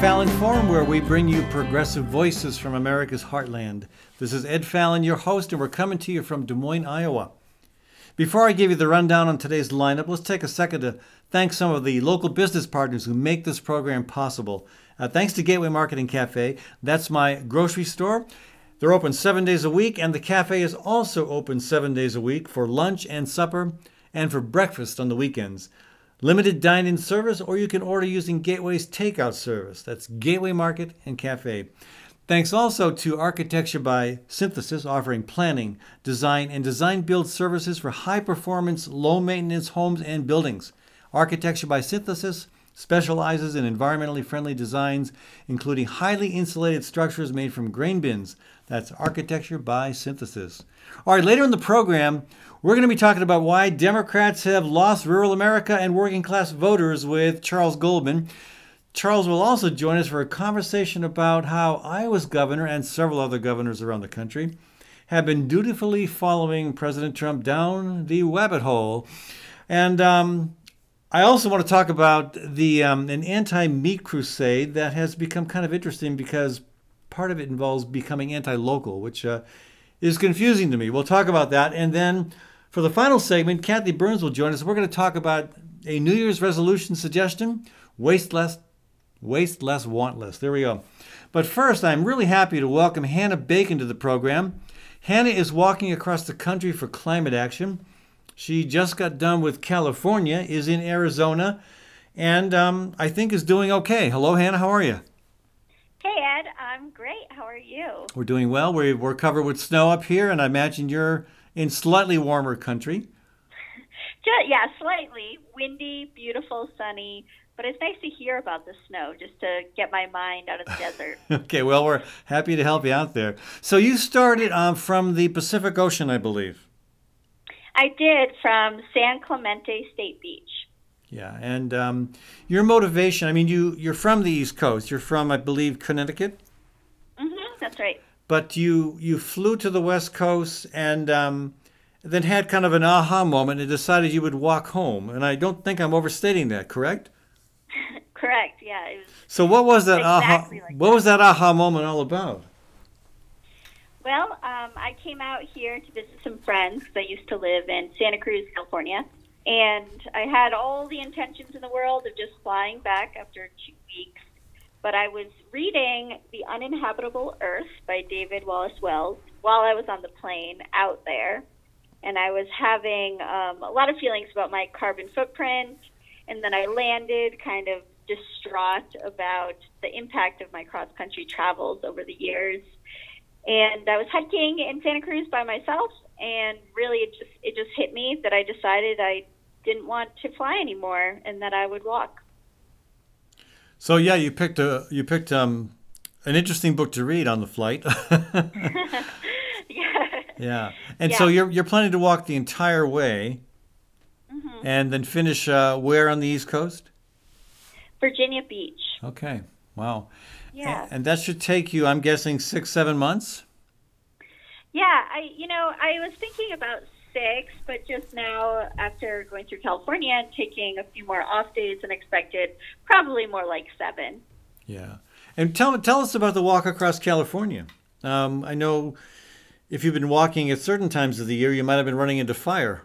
Fallon Forum, where we bring you progressive voices from America's heartland. This is Ed Fallon, your host, and we're coming to you from Des Moines, Iowa. Before I give you the rundown on today's lineup, let's take a second to thank some of the local business partners who make this program possible. Uh, thanks to Gateway Market and Cafe, that's my grocery store. They're open seven days a week, and the cafe is also open seven days a week for lunch and supper and for breakfast on the weekends. Limited dine in service, or you can order using Gateway's takeout service. That's Gateway Market and Cafe. Thanks also to Architecture by Synthesis, offering planning, design, and design build services for high performance, low maintenance homes and buildings. Architecture by Synthesis specializes in environmentally friendly designs, including highly insulated structures made from grain bins. That's Architecture by Synthesis. All right, later in the program, we're going to be talking about why Democrats have lost rural America and working class voters with Charles Goldman. Charles will also join us for a conversation about how Iowa's governor and several other governors around the country have been dutifully following President Trump down the rabbit hole. And um, I also want to talk about the um, an anti-meat crusade that has become kind of interesting because part of it involves becoming anti-local, which uh, is confusing to me. We'll talk about that, and then for the final segment, Kathy Byrnes will join us. We're going to talk about a New Year's resolution suggestion: waste less, waste less, want less. There we go. But first, I'm really happy to welcome Hannah Bacon to the program. Hannah is walking across the country for climate action. She just got done with California, is in Arizona, and um, I think is doing okay. Hello, Hannah. How are you? Hey, Ed. I'm great. How are you? We're doing well. We're, we're covered with snow up here, and I imagine you're in slightly warmer country. yeah, slightly windy, beautiful, sunny. But it's nice to hear about the snow just to get my mind out of the desert. okay, well, we're happy to help you out there. So you started um, from the Pacific Ocean, I believe. I did from San Clemente State Beach. Yeah, and um, your motivation. I mean, you you're from the East Coast. You're from, I believe, Connecticut. Mm-hmm. That's right. But you you flew to the West Coast and um, then had kind of an aha moment and decided you would walk home. And I don't think I'm overstating that. Correct? correct. Yeah. so what was that exactly aha? Like what that. was that aha moment all about? Well, um, I came out here to visit some friends because I used to live in Santa Cruz, California. And I had all the intentions in the world of just flying back after two weeks. But I was reading The Uninhabitable Earth by David Wallace Wells while I was on the plane out there. And I was having um, a lot of feelings about my carbon footprint. And then I landed kind of distraught about the impact of my cross country travels over the years and I was hiking in Santa Cruz by myself, and really it just it just hit me that I decided I didn't want to fly anymore and that I would walk. So yeah, you picked a you picked um, an interesting book to read on the flight. yeah. Yeah, and yeah. so you're you're planning to walk the entire way, mm-hmm. and then finish uh, where on the East Coast? Virginia Beach. Okay. Wow. Yeah. And that should take you, I'm guessing, six, seven months? Yeah, I you know, I was thinking about six, but just now after going through California and taking a few more off days than expected, probably more like seven. Yeah. And tell tell us about the walk across California. Um, I know if you've been walking at certain times of the year, you might have been running into fire.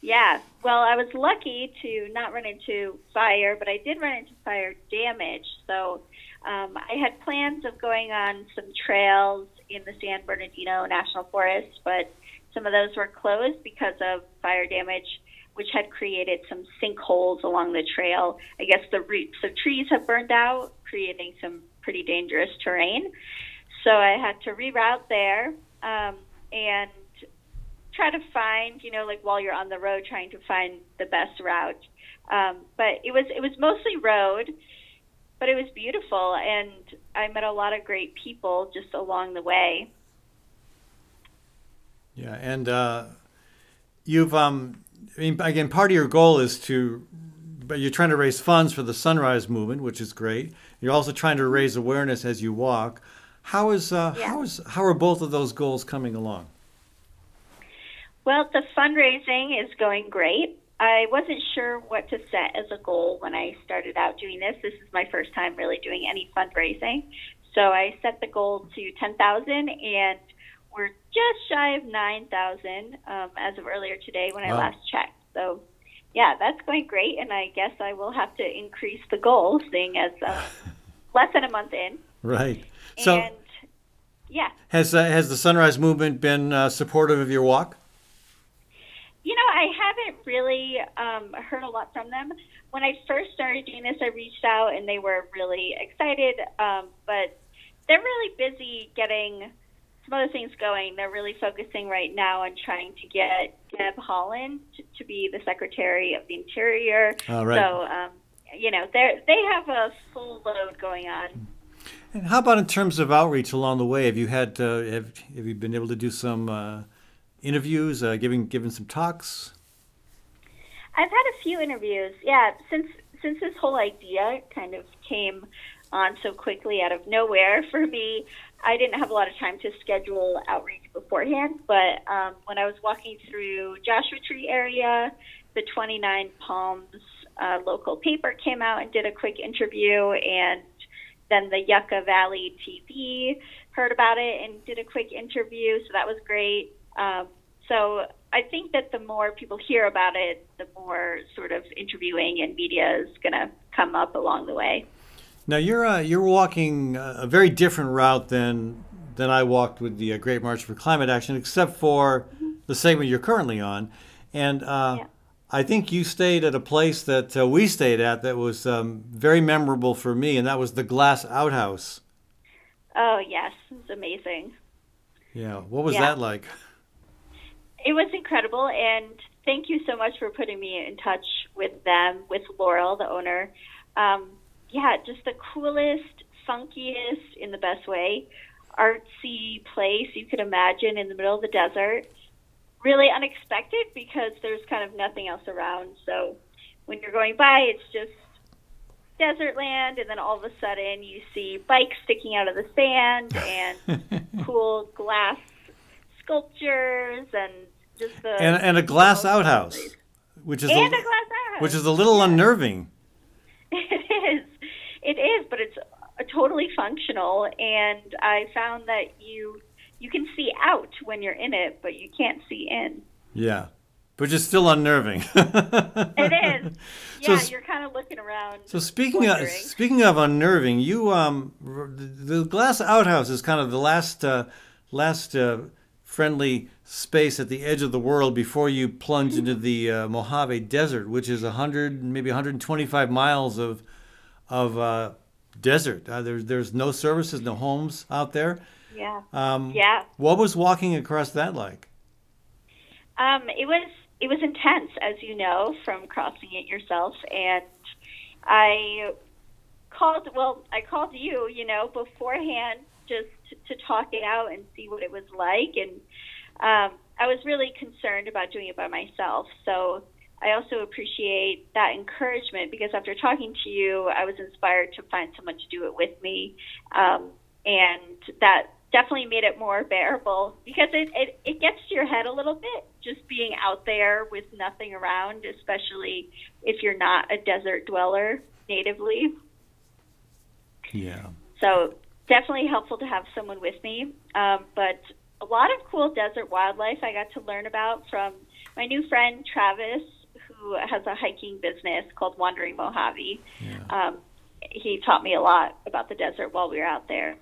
Yeah. Well, I was lucky to not run into fire, but I did run into fire damage. So um, I had plans of going on some trails in the San Bernardino National Forest, but some of those were closed because of fire damage, which had created some sinkholes along the trail. I guess the roots of trees have burned out, creating some pretty dangerous terrain. So I had to reroute there. Um, and try to find, you know, like while you're on the road, trying to find the best route. Um, but it was it was mostly road, but it was beautiful, and I met a lot of great people just along the way. Yeah, and uh, you've um, I mean, again, part of your goal is to, but you're trying to raise funds for the Sunrise Movement, which is great. You're also trying to raise awareness as you walk. How is uh, yeah. how is how are both of those goals coming along? Well, the fundraising is going great. I wasn't sure what to set as a goal when I started out doing this. This is my first time really doing any fundraising. So I set the goal to 10,000 and we're just shy of 9,000 um, as of earlier today when I last checked. So yeah, that's going great. And I guess I will have to increase the goal seeing as uh, less than a month in. Right. So and yeah, has uh, has the Sunrise Movement been uh, supportive of your walk? You know, I haven't really um, heard a lot from them. When I first started doing this, I reached out and they were really excited, um, but they're really busy getting some other things going. They're really focusing right now on trying to get Deb Haaland to, to be the Secretary of the Interior. All right. So, um, you know, they they have a full load going on. And how about in terms of outreach along the way? Have you had uh, have have you been able to do some uh, interviews, uh, giving giving some talks? I've had a few interviews. Yeah, since since this whole idea kind of came on so quickly out of nowhere for me, I didn't have a lot of time to schedule outreach beforehand. But um, when I was walking through Joshua Tree area, the 29 Palms uh, local paper came out and did a quick interview, and then the Yucca Valley TV heard about it and did a quick interview. So that was great. Um, so I think that the more people hear about it, the more sort of interviewing and media is going to come up along the way. Now you're uh, you're walking a very different route than than I walked with the uh, Great March for Climate Action, except for the segment you're currently on, and uh, Yeah. I think you stayed at a place that uh, we stayed at that was um, very memorable for me, and that was the Glass Outhouse. Oh, yes, it's amazing. Yeah, what was Yeah. that like? It was incredible, and thank you so much for putting me in touch with them, with Laurel, the owner. Um, yeah, just the coolest, funkiest, in the best way, artsy place you could imagine in the middle of the desert. Really unexpected because there's kind of nothing else around. So when you're going by, it's just desert land, and then all of a sudden you see bikes sticking out of the sand and cool glass sculptures and just the and and a glass outhouse, which is and a, a glass outhouse. which is a little unnerving. it is it is but it's uh, totally functional and i found that you you can see out when you're in it but you can't see in. Yeah, but it's still unnerving. it is. Yeah s- you're kind of looking around So speaking of speaking of unnerving, you um the glass outhouse is kind of the last uh, last uh, friendly space at the edge of the world before you plunge into the uh, Mojave Desert, which is 100 maybe 125 miles of of uh, desert. Uh, there's there's no services, no homes out there. yeah Um, yeah What was walking across that like? Um, it was it was intense, as you know, from crossing it yourself. And I called. Well, I called you, you know, beforehand just to, to talk it out and see what it was like. And um, I was really concerned about doing it by myself. So I also appreciate that encouragement because after talking to you, I was inspired to find someone to do it with me. Um, and that definitely made it more bearable because it, it, it gets to your head a little bit just being out there with nothing around, especially if you're not a desert dweller natively. Yeah. So definitely helpful to have someone with me. Um, but a lot of cool desert wildlife I got to learn about from my new friend Travis, who has a hiking business called Wandering Mojave. Yeah. Um, he taught me a lot about the desert while we were out there.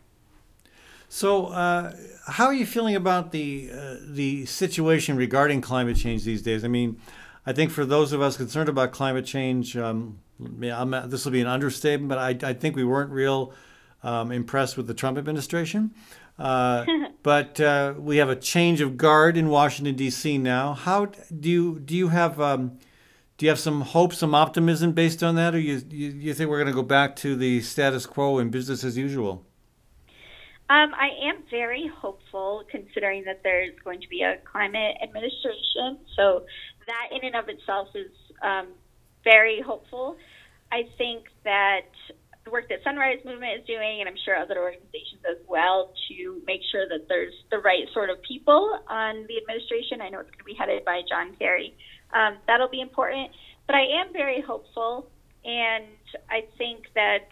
So, uh, how are you feeling about the uh, the situation regarding climate change these days? I mean, I think for those of us concerned about climate change, um, this will be an understatement, but I, I think we weren't real um, impressed with the Trump administration. Uh, but uh, we have a change of guard in Washington D.C. now. How do you do you have um, do you have some hope, some optimism based on that, or you you, you think we're going to go back to the status quo and business as usual? Um, I am very hopeful considering that there's going to be a climate administration. So that in and of itself is um, very hopeful. I think that the work that Sunrise Movement is doing, and I'm sure other organizations as well, to make sure that there's the right sort of people on the administration. I know it's going to be headed by John Kerry, um, that'll be important. But I am very hopeful, and I think that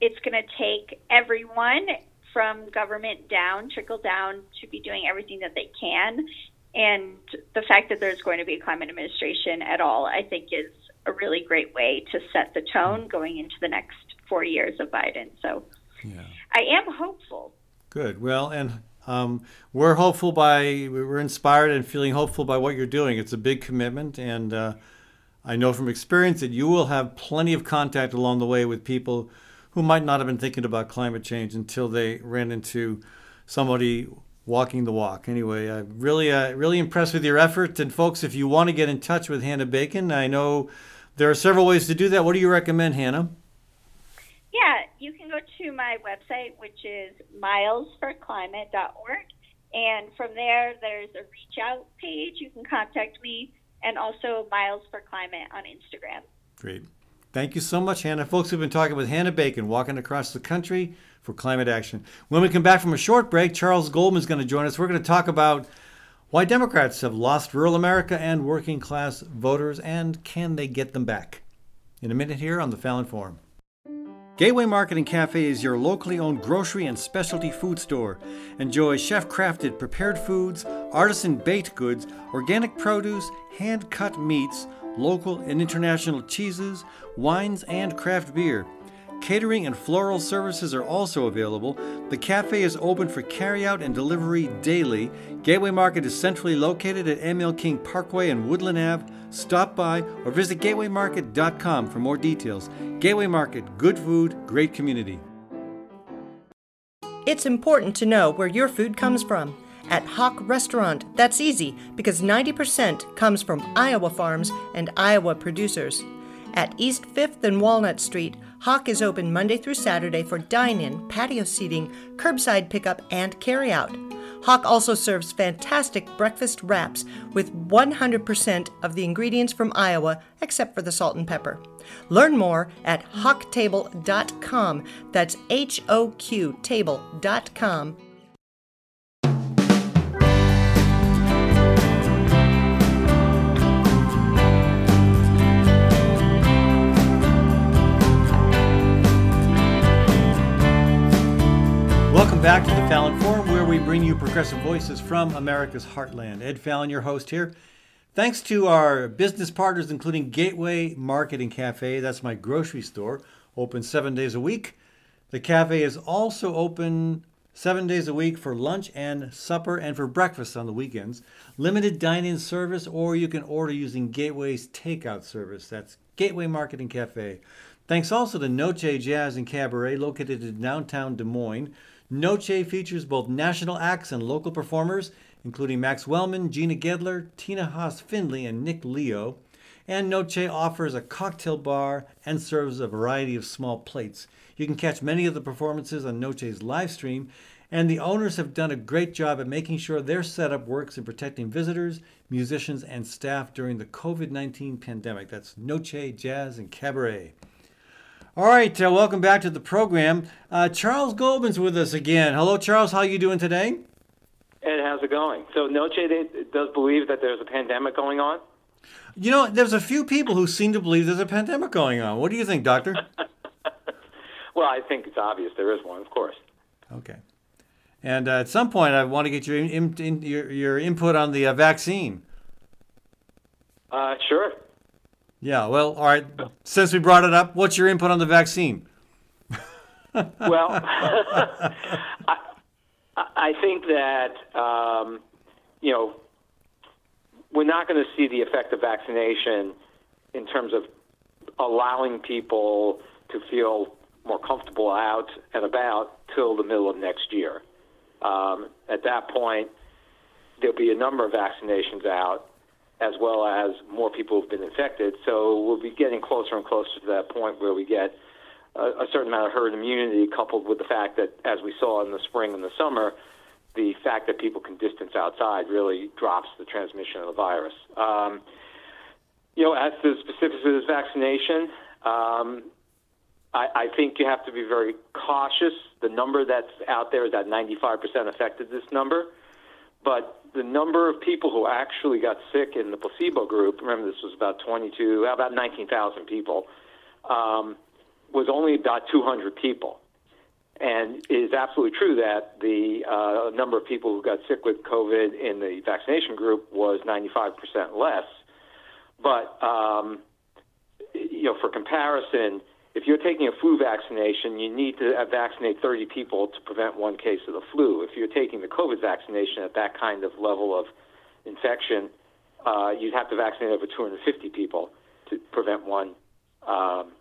it's going to take everyone from government down, trickle down, to be doing everything that they can. And the fact that there's going to be a climate administration at all, I think, is a really great way to set the tone going into the next four years of Biden. So yeah. I am hopeful. Good. Well, and um, we're hopeful by, we're inspired and feeling hopeful by what you're doing. It's a big commitment. And uh, I know from experience that you will have plenty of contact along the way with people who might not have been thinking about climate change until they ran into somebody walking the walk. Anyway, I'm really, uh, really impressed with your effort. And folks, if you want to get in touch with Hannah Bacon, I know there are several ways to do that. What do you recommend, Hannah? Yeah, you can go to my website, which is milesforclimate.org. And from there, there's a reach out page. You can contact me, and also Miles for Climate on Instagram. Great. Thank you so much, Hannah. Folks, we've been talking with Hannah Bacon, walking across the country for climate action. When we come back from a short break, Charles Goldman is going to join us. We're going to talk about why Democrats have lost rural America and working class voters, and can they get them back? In a minute here on the Fallon Forum. Gateway Market and Cafe is your locally owned grocery and specialty food store. Enjoy chef crafted prepared foods, artisan baked goods, organic produce, hand cut meats, local and international cheeses, wines, and craft beer. Catering and floral services are also available. The cafe is open for carryout and delivery daily. Gateway Market is centrally located at ML King Parkway and Woodland Ave. Stop by or visit gatewaymarket.com for more details. Gateway Market, good food, great community. It's important to know where your food comes from. At HoQ Restaurant, that's easy because 90% comes from Iowa farms and Iowa producers. At East 5th and Walnut Street, HoQ is open Monday through Saturday for dine in, patio seating, curbside pickup, and carryout. HoQ also serves fantastic breakfast wraps with 100% of the ingredients from Iowa except for the salt and pepper. Learn more at hoqtable.com. That's H O Q table.com back to the Fallon Forum, where we bring you progressive voices from America's heartland. Ed Fallon, your host here. Thanks to our business partners, including Gateway Market and Cafe, that's my grocery store, open seven days a week. The cafe is also open seven days a week for lunch and supper and for breakfast on the weekends. Limited dine in service, or you can order using Gateway's takeout service. That's Gateway Market and Cafe. Thanks also to Noce Jazz and Cabaret, located in downtown Des Moines. Noce features both national acts and local performers, including Max Wellman, Gina Gedler, Tina Haas Findlay, and Nick Leo. And Noce offers a cocktail bar and serves a variety of small plates. You can catch many of the performances on Noce's live stream, and the owners have done a great job at making sure their setup works in protecting visitors, musicians, and staff during the COVID 19 pandemic. That's Noce Jazz and Cabaret. All right, uh, welcome back to the program. Uh, Charles Goldman's with us again. Hello, Charles. How are you doing today? Ed, how's it going? So Noce does believe that there's a pandemic going on? You know, there's a few people who seem to believe there's a pandemic going on. What do you think, Doctor? well, I think it's obvious there is one, of course. Okay. And uh, at some point, I want to get your, in, in, your, your input on the uh, vaccine. Uh, sure. Yeah, well, all right. Since we brought it up, what's your input on the vaccine? well, I, I think that, um, you know, we're not going to see the effect of vaccination in terms of allowing people to feel more comfortable out and about till the middle of next year. Um, at that point, there'll be a number of vaccinations out as well as more people have been infected. So we'll be getting closer and closer to that point where we get a, a certain amount of herd immunity, coupled with the fact that, as we saw in the spring and the summer, the fact that people can distance outside really drops the transmission of the virus. Um, you know, as to the specifics of this vaccination, um, I, I think you have to be very cautious. The number that's out there is that 95% effective. This number but the number of people who actually got sick in the placebo group, remember this was about 22, about 19,000 people, um, was only about 200 people. And it is absolutely true that the uh, number of people who got sick with COVID in the vaccination group was 95% less. But, um, you know, for comparison, if you're taking a flu vaccination, you need to vaccinate 30 people to prevent one case of the flu. If you're taking the COVID vaccination at that kind of level of infection, uh, you'd have to vaccinate over 250 people to prevent one um,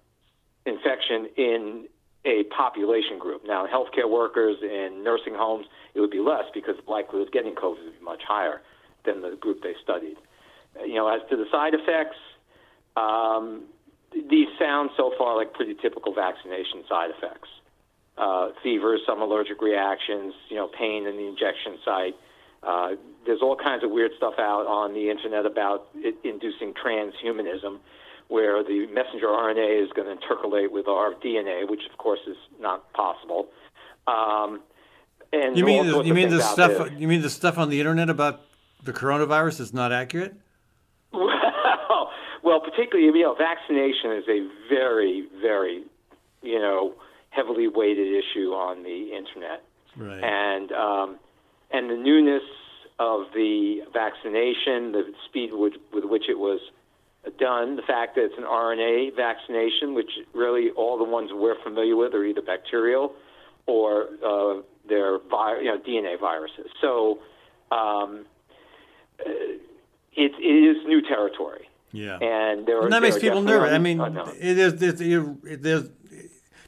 infection in a population group. Now, healthcare workers in nursing homes, it would be less because the likelihood of getting COVID would be much higher than the group they studied. You know, as to the side effects, um, these sound so far like pretty typical vaccination side effects. Uh, fever, some allergic reactions, you know, pain in the injection site. Uh, there's all kinds of weird stuff out on the internet about it inducing transhumanism, where the messenger RNA is going to intercalate with our DNA, which of course is not possible. Um, and You mean the, you mean the stuff you mean the stuff on the internet about the coronavirus is not accurate? Well, particularly you know, vaccination is a very, very, you know, heavily weighted issue on the internet, Right. and um, and the newness of the vaccination, the speed with, with which it was done, the fact that it's an RNA vaccination, which really all the ones we're familiar with are either bacterial or uh, they're vi- you know, DNA viruses. So um, it, it is new territory. Yeah. And there are, And that makes people nervous. I mean, unknowns. it is. There's, you- there's,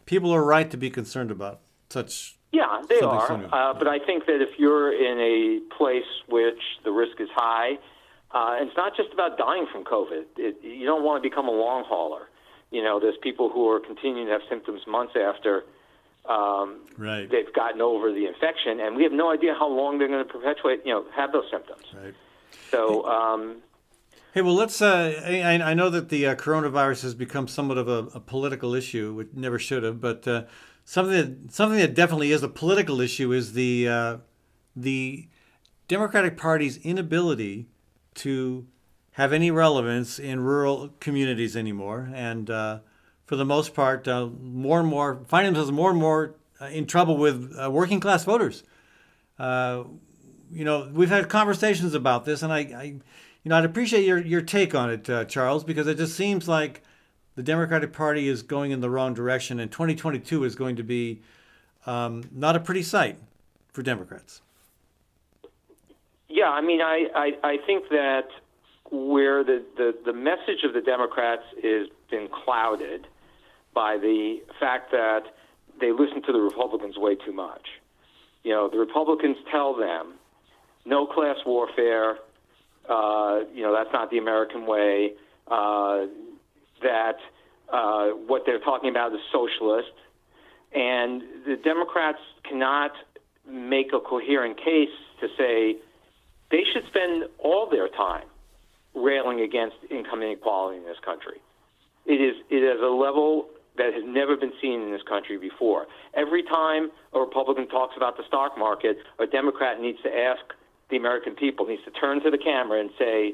people are right to be concerned about such. Yeah, they are. Uh, but I think that if you're in a place which the risk is high, uh, and it's not just about dying from COVID. It, you don't want to become a long hauler. You know, there's people who are continuing to have symptoms months after um, Right. they've gotten over the infection, and we have no idea how long they're going to perpetuate. You know, have those symptoms. Right. So, um, Hey, well, let's. Uh, I, I know that the uh, coronavirus has become somewhat of a, a political issue, which never should have. But uh, something that something that definitely is a political issue is the uh, the Democratic Party's inability to have any relevance in rural communities anymore, and uh, for the most part, uh, more and more find themselves more and more in trouble with working class voters. You know, we've had conversations about this, and I, I you know, I'd appreciate your, your take on it, uh, Charles, because it just seems like the Democratic Party is going in the wrong direction, and 2022 is going to be um, not a pretty sight for Democrats. Yeah, I mean, I, I, I think that where the, the, the message of the Democrats is been clouded by the fact that they listen to the Republicans way too much. You know, the Republicans tell them no class warfare, uh, you know, that's not the American way, uh, that uh, what they're talking about is socialist. And the Democrats cannot make a coherent case to say they should spend all their time railing against income inequality in this country. It is it is a level that has never been seen in this country before. Every time a Republican talks about the stock market, a Democrat needs to ask the American people, needs to turn to the camera and say,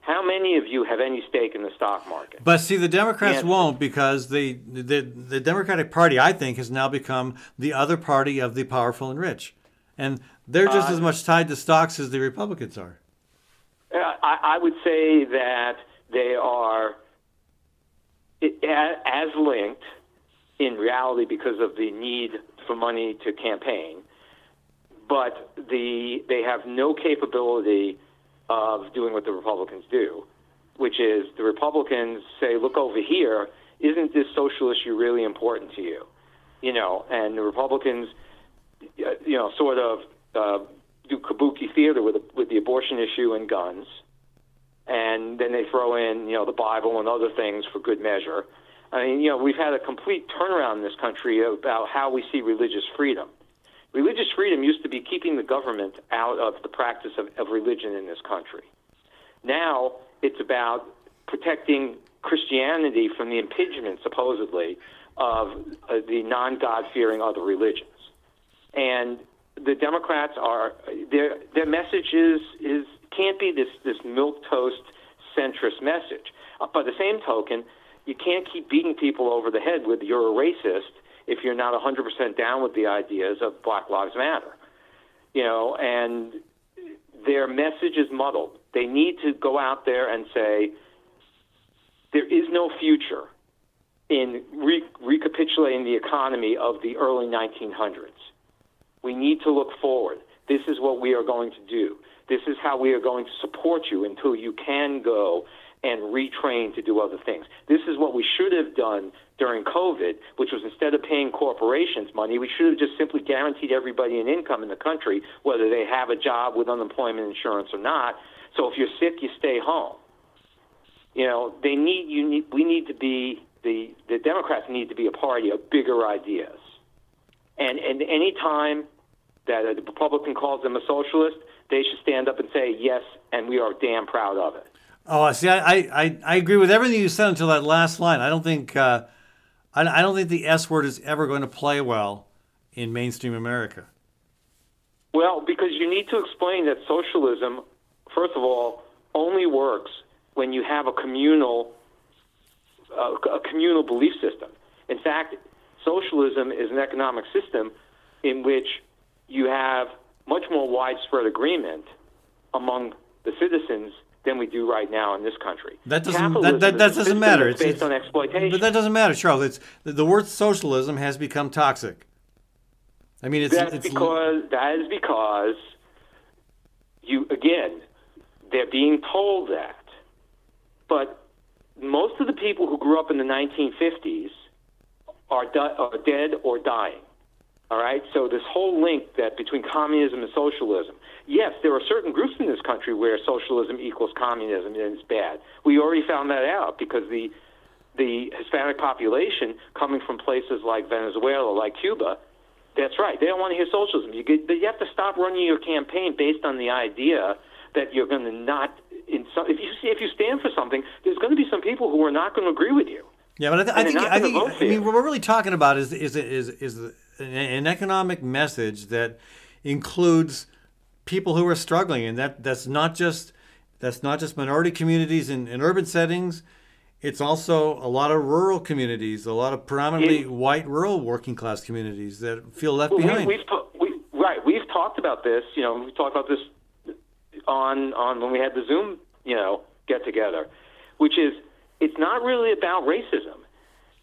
how many of you have any stake in the stock market? But see, the Democrats Yes. won't because the, the the Democratic Party, I think, has now become the other party of the powerful and rich, and they're just Uh, as much tied to stocks as the Republicans are. Uh, I, I would say that they are as linked in reality because of the need for money to campaign, but the they have no capability of doing what the Republicans do, which is the Republicans say, "Look over here, isn't this social issue really important to you?" You know, and the Republicans, uh, you know, sort of uh, do kabuki theater with the, with the abortion issue and guns, and then they throw in, you know, the Bible and other things for good measure. I mean, you know, we've had a complete turnaround in this country about how we see religious freedom. Religious freedom used to be keeping the government out of the practice of, of religion in this country. Now it's about protecting Christianity from the impingement, supposedly, of uh, the non God fearing other religions. And the Democrats are their their message is is can't be this this milk toast centrist message. Uh, by the same token, you can't keep beating people over the head with you're a racist if you're not 100% down with the ideas of Black Lives Matter. You know, and their message is muddled. They need to go out there and say there is no future in re- recapitulating the economy of the early 1900s. We need to look forward. This is what we are going to do. This is how we are going to support you until you can go and retrain to do other things. This is what we should have done during COVID, which was instead of paying corporations money, we should have just simply guaranteed everybody an income in the country, whether they have a job with unemployment insurance or not. So if you're sick, you stay home. You know, they need you need we need to be the the Democrats need to be a party of bigger ideas. And and any time that a Republican calls them a socialist, they should stand up and say yes, and we are damn proud of it. Oh, see, I, I, I agree with everything you said until that last line. I don't think uh, I, don't think the S word is ever going to play well in mainstream America. Well, because you need to explain that socialism, first of all, only works when you have a communal uh, a communal belief system. In fact, socialism is an economic system in which you have much more widespread agreement among the citizens than we do right now in this country. That doesn't that, that, that doesn't matter. It's based on exploitation. But that doesn't matter, Charles. It's the, the word socialism has become toxic. I mean, it's that's it's, because that is because you again they're being told that, but most of the people who grew up in the 1950s are, di- are dead or dying. All right, so this whole link that between communism and socialism. Yes, there are certain groups in this country where socialism equals communism and it's bad. We already found that out because the the Hispanic population coming from places like Venezuela, like Cuba, that's right. They don't want to hear socialism. You get, you have to stop running your campaign based on the idea that you're going to not. In some, if you see, if you stand for something, there's going to be some people who are not going to agree with you. Yeah, but I, th- I think I think I mean what we're really talking about is is is is an, an economic message that includes people who are struggling, and that that's not just that's not just minority communities in, in urban settings. It's also a lot of rural communities, a lot of predominantly Yeah. white rural working class communities that feel left Well, behind. We, ta- we, right. We've talked about this. You know, we talked about this on on when we had the Zoom, you know, get together, which is it's not really about racism.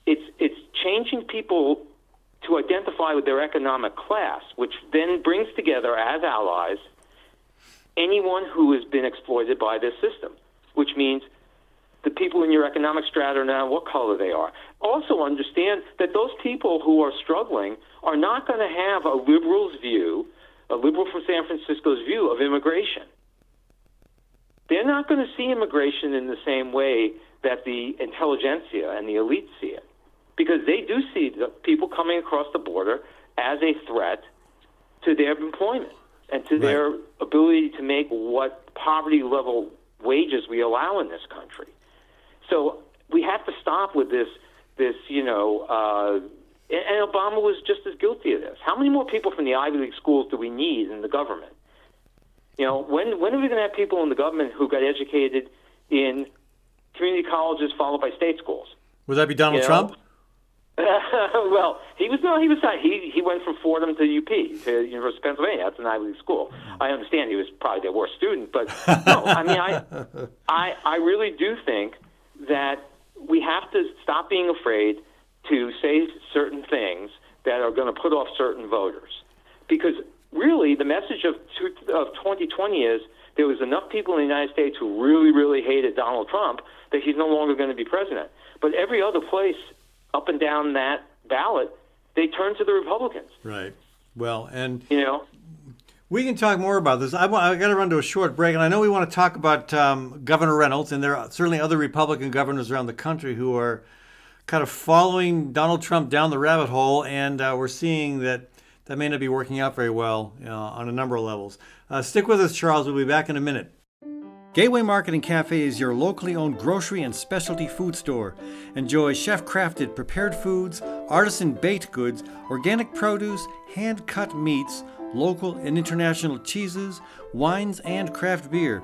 It's it's changing people to identify with their economic class, which then brings together as allies anyone who has been exploited by this system, which means the people in your economic strata now what color they are. Also understand that those people who are struggling are not going to have a liberal's view, a liberal from San Francisco's view of immigration. They're not going to see immigration in the same way that the intelligentsia and the elite see it, because they do see the people coming across the border as a threat to their employment and to their ability to make what poverty level wages we allow in this country. So we have to stop with this, this you know, uh, and and Obama was just as guilty of this. How many more people from the Ivy League schools do we need in the government? You know, when when are we going to have people in the government who got educated in community colleges followed by state schools? Would that be Donald You know, Trump? well, he was no, he was not. He he went from Fordham to UP to University of Pennsylvania. That's an Ivy League school. I understand he was probably their worst student, but no, I mean, I I I really do think that we have to stop being afraid to say certain things that are going to put off certain voters, because really the message of two, of 2020 is there was enough people in the United States who really really hated Donald Trump that he's no longer going to be president. But every other place up and down that ballot, they turn to the Republicans. Right. Well, and You know, We can talk more about this. I, I got to run to a short break, and I know we want to talk about um, Governor Reynolds, and there are certainly other Republican governors around the country who are kind of following Donald Trump down the rabbit hole, and uh, we're seeing that that may not be working out very well uh, on a number of levels. Uh, stick with us, Charles. We'll be back in a minute. Gateway Market and Cafe is your locally owned grocery and specialty food store. Enjoy chef crafted prepared foods, artisan baked goods, organic produce, hand cut meats, local and international cheeses, wines, and craft beer.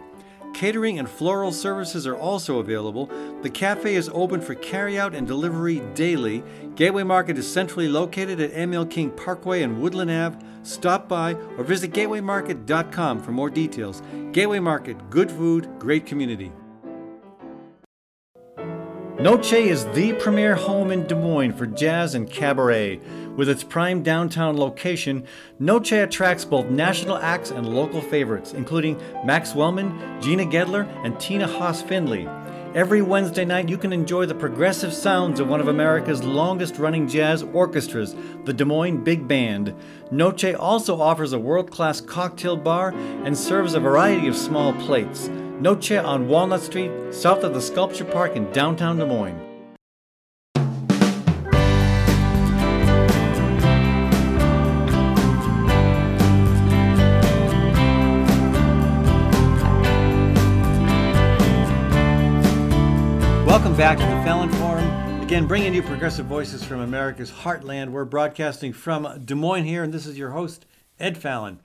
Catering and floral services are also available. The cafe is open for carryout and delivery daily. Gateway Market is centrally located at ML King Parkway and Woodland Ave. Stop by or visit gatewaymarket.com for more details. Gateway Market, good food, great community. Noce is the premier home in Des Moines for jazz and cabaret. With its prime downtown location, Noce attracts both national acts and local favorites, including Max Wellman, Gina Gedler, and Tina Haas Findlay. Every Wednesday night, you can enjoy the progressive sounds of one of America's longest running jazz orchestras, the Des Moines Big Band. Noce also offers a world class cocktail bar and serves a variety of small plates. Noce on Walnut Street, south of the Sculpture Park in downtown Des Moines. Welcome back to the Fallon Forum. Again, bringing you progressive voices from America's heartland. We're broadcasting from Des Moines here, and this is your host, Ed Fallon.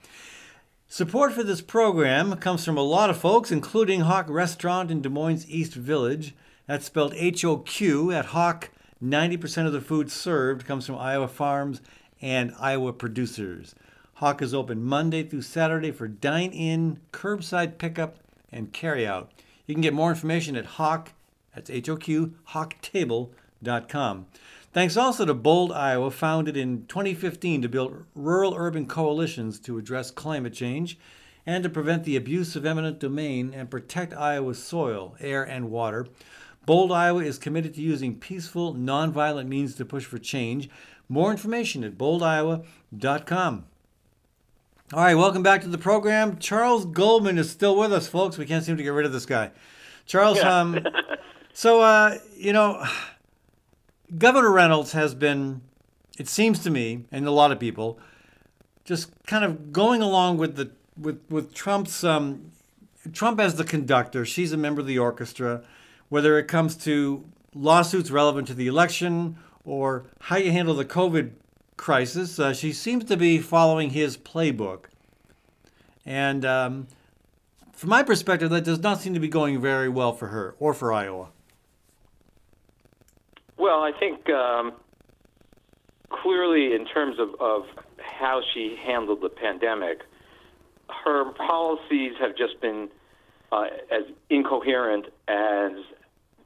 Support for this program comes from a lot of folks, including HoQ Restaurant in Des Moines East Village. That's spelled H O Q. At HoQ, 90% of the food served comes from Iowa farms and Iowa producers. HoQ is open Monday through Saturday for dine in, curbside pickup, and carryout. You can get more information at HoQ, that's H O Q, hoqtable.com. Thanks also to Bold, Iowa, founded in 2015 to build rural urban coalitions to address climate change and to prevent the abuse of eminent domain and protect Iowa's soil, air, and water. Bold, Iowa is committed to using peaceful, nonviolent means to push for change. More information at boldiowa.com. All right, welcome back to the program. Charles Goldman is still with us, folks. We can't seem to get rid of this guy. Charles, um, so, uh, you know, Governor Reynolds has been, it seems to me, and a lot of people, just kind of going along with the with with Trump's um, Trump as the conductor. She's a member of the orchestra. Whether it comes to lawsuits relevant to the election or how you handle the COVID crisis, uh, she seems to be following his playbook. And um, from my perspective, that does not seem to be going very well for her or for Iowa. Well, I think um, clearly, in terms of, of how she handled the pandemic, her policies have just been uh, as incoherent as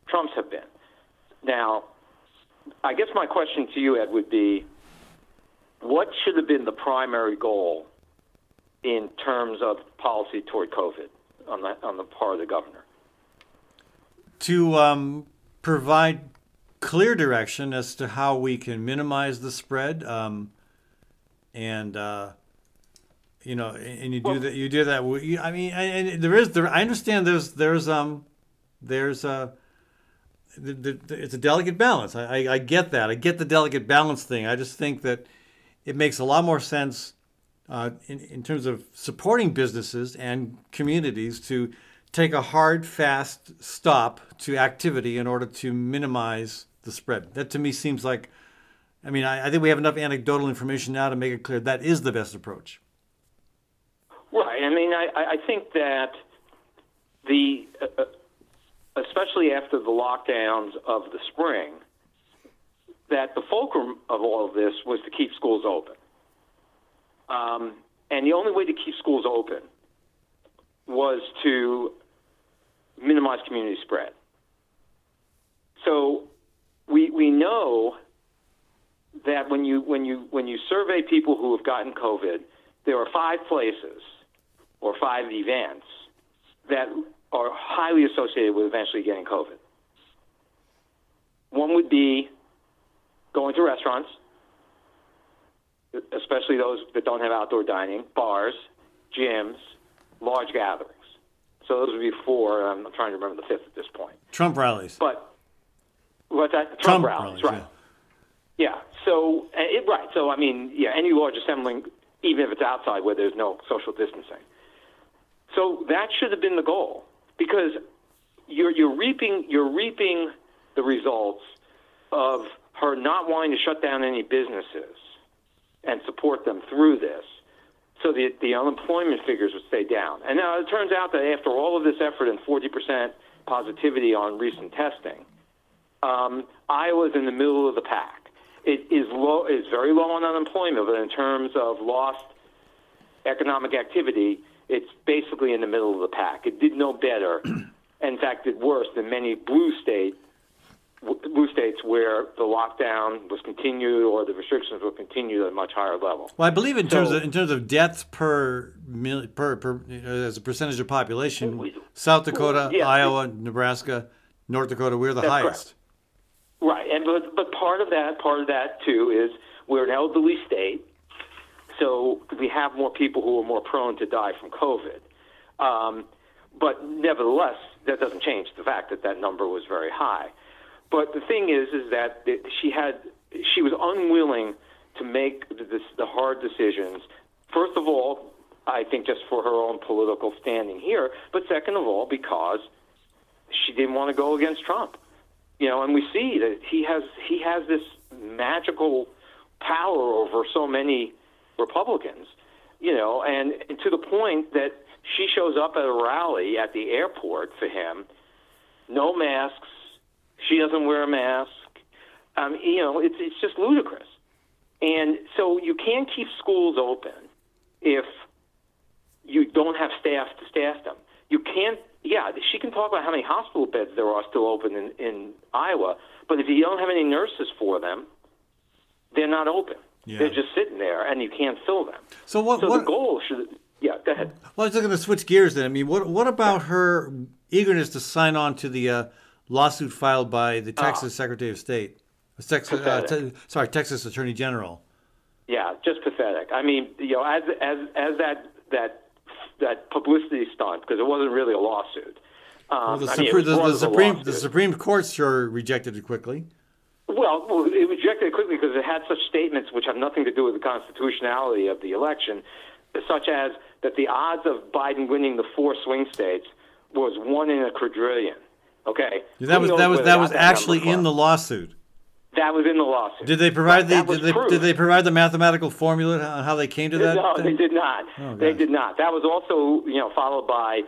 Trump's have been. Now, I guess my question to you, Ed, would be what should have been the primary goal in terms of policy toward COVID on the, on the part of the governor? To um, provide clear direction as to how we can minimize the spread. Um, and uh, you know, and you do well, that. You do that. I mean, and there is there. I understand there's there's um there's a. Uh, the, the, it's a delicate balance. I, I, I, get that. I get the delicate balance thing. I just think that it makes a lot more sense uh, in, in terms of supporting businesses and communities to take a hard, fast stop to activity in order to minimize the spread. That to me seems like, I mean, I, I think we have enough anecdotal information now to make it clear that is the best approach. Right. I mean, I, I think that the, uh, uh, especially after the lockdowns of the spring, that the fulcrum of all of this was to keep schools open. Um, and the only way to keep schools open was to minimize community spread. So we we know that when you when you when you survey people who have gotten COVID, there are five places or five events that are highly associated with eventually getting COVID. One would be going to restaurants, especially those that don't have outdoor dining, bars, gyms, large gatherings. So those would be four. I'm trying to remember the fifth at this point. Trump rallies. But What's that? Trump, Trump rallies, right? Yeah. yeah. So eh, it, right. So I mean, yeah, any large assembling, even if it's outside where there's no social distancing. So that should have been the goal because you're you're reaping you're reaping the results of her not wanting to shut down any businesses and support them through this. so the, the unemployment figures would stay down. And now it turns out that after all of this effort and 40% positivity on recent testing, um, Iowa's in the middle of the pack. It is low, is very low on unemployment, but in terms of lost economic activity, it's basically in the middle of the pack. It did no better, in fact, did worse than many blue state blue states where the lockdown was continued or the restrictions were continued at a much higher level. Well, I believe in terms of in terms of deaths per per, per as a percentage of population, South Dakota, yeah. Iowa, Nebraska, North Dakota, we're the highest. But but part of that part of that too is we're an elderly state, so we have more people who are more prone to die from COVID. Um, but nevertheless, that doesn't change the fact that that number was very high. But the thing is, is that she had she was unwilling to make the, the, the hard decisions. First of all, I think just for her own political standing here, but second of all because she didn't want to go against Trump you know, and we see that he has he has this magical power over so many Republicans, you know, and, and to the point that she shows up at a rally at the airport for him, no masks, she doesn't wear a mask, um, you know, it's it's just ludicrous, and so you can't keep schools open if you don't have staff to staff them. You can't. Yeah, she can talk about how many hospital beds there are still open in, in Iowa, but if you don't have any nurses for them, they're not open. Yeah. They're just sitting there, and you can't fill them. So what? So what the goal should. Yeah, go ahead. well, I was going to switch gears then. I mean, what what about her eagerness to sign on to the uh, lawsuit filed by the Texas Secretary of State, Texas, uh, Ah. Te- sorry, Texas Attorney General? Yeah, just pathetic. I mean, you know, as as as that that that publicity stunt because it wasn't really a lawsuit. Um, Well, the, I mean, Supre- the, the Supreme the. Supreme Court sure rejected it quickly. Well, well, it rejected it quickly because it had such statements which have nothing to do with the constitutionality of the election, such as that the odds of Biden winning the four swing states was one in a quadrillion. Okay, That was that was that was actually in the lawsuit. That was in the lawsuit. Did they provide the That did they, did they provide the mathematical formula on how they came to that? no, thing? they did not. Oh, they did not. That was also, you know, followed by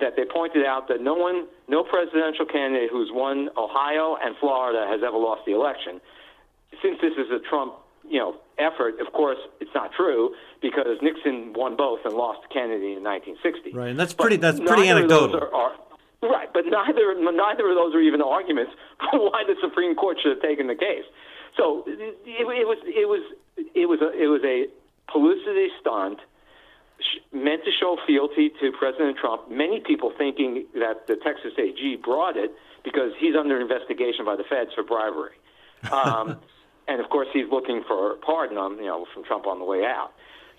that they pointed out that no one, no presidential candidate who's won Ohio and Florida has ever lost the election. Since this is a Trump, you know, effort, of course, it's not true because Nixon won both and lost to Kennedy in 1960. Right, and that's But pretty- that's pretty neither of those anecdotal. Are, are, right, but neither neither of those are even arguments for why the Supreme Court should have taken the case. So it, it, was it was it was a, it was a publicity stunt meant to show fealty to President Trump. Many people thinking that the Texas AG brought it because he's under investigation by the feds for bribery, um, and of course he's looking for a pardon on you know from Trump on the way out.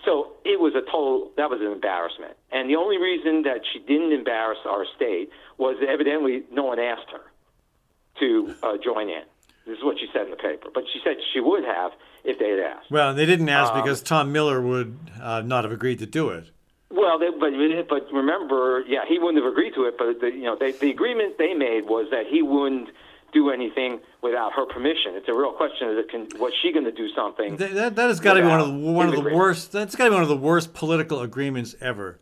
So it was a total that was an embarrassment, and the only reason that she didn't embarrass our state was evidently no one asked her to uh, join in. This is what she said in the paper, but she said she would have if they had asked. Well, they didn't ask Um, because Tom Miller would uh, not have agreed to do it. Well, they, but but remember, yeah, he wouldn't have agreed to it. But the, you know, they, the agreement they made was that he wouldn't do anything without her permission. It's a real question: is it can, was she going to do something? That, that, that has got to be one of the, one of the worst. That's got to be one of the worst political agreements ever.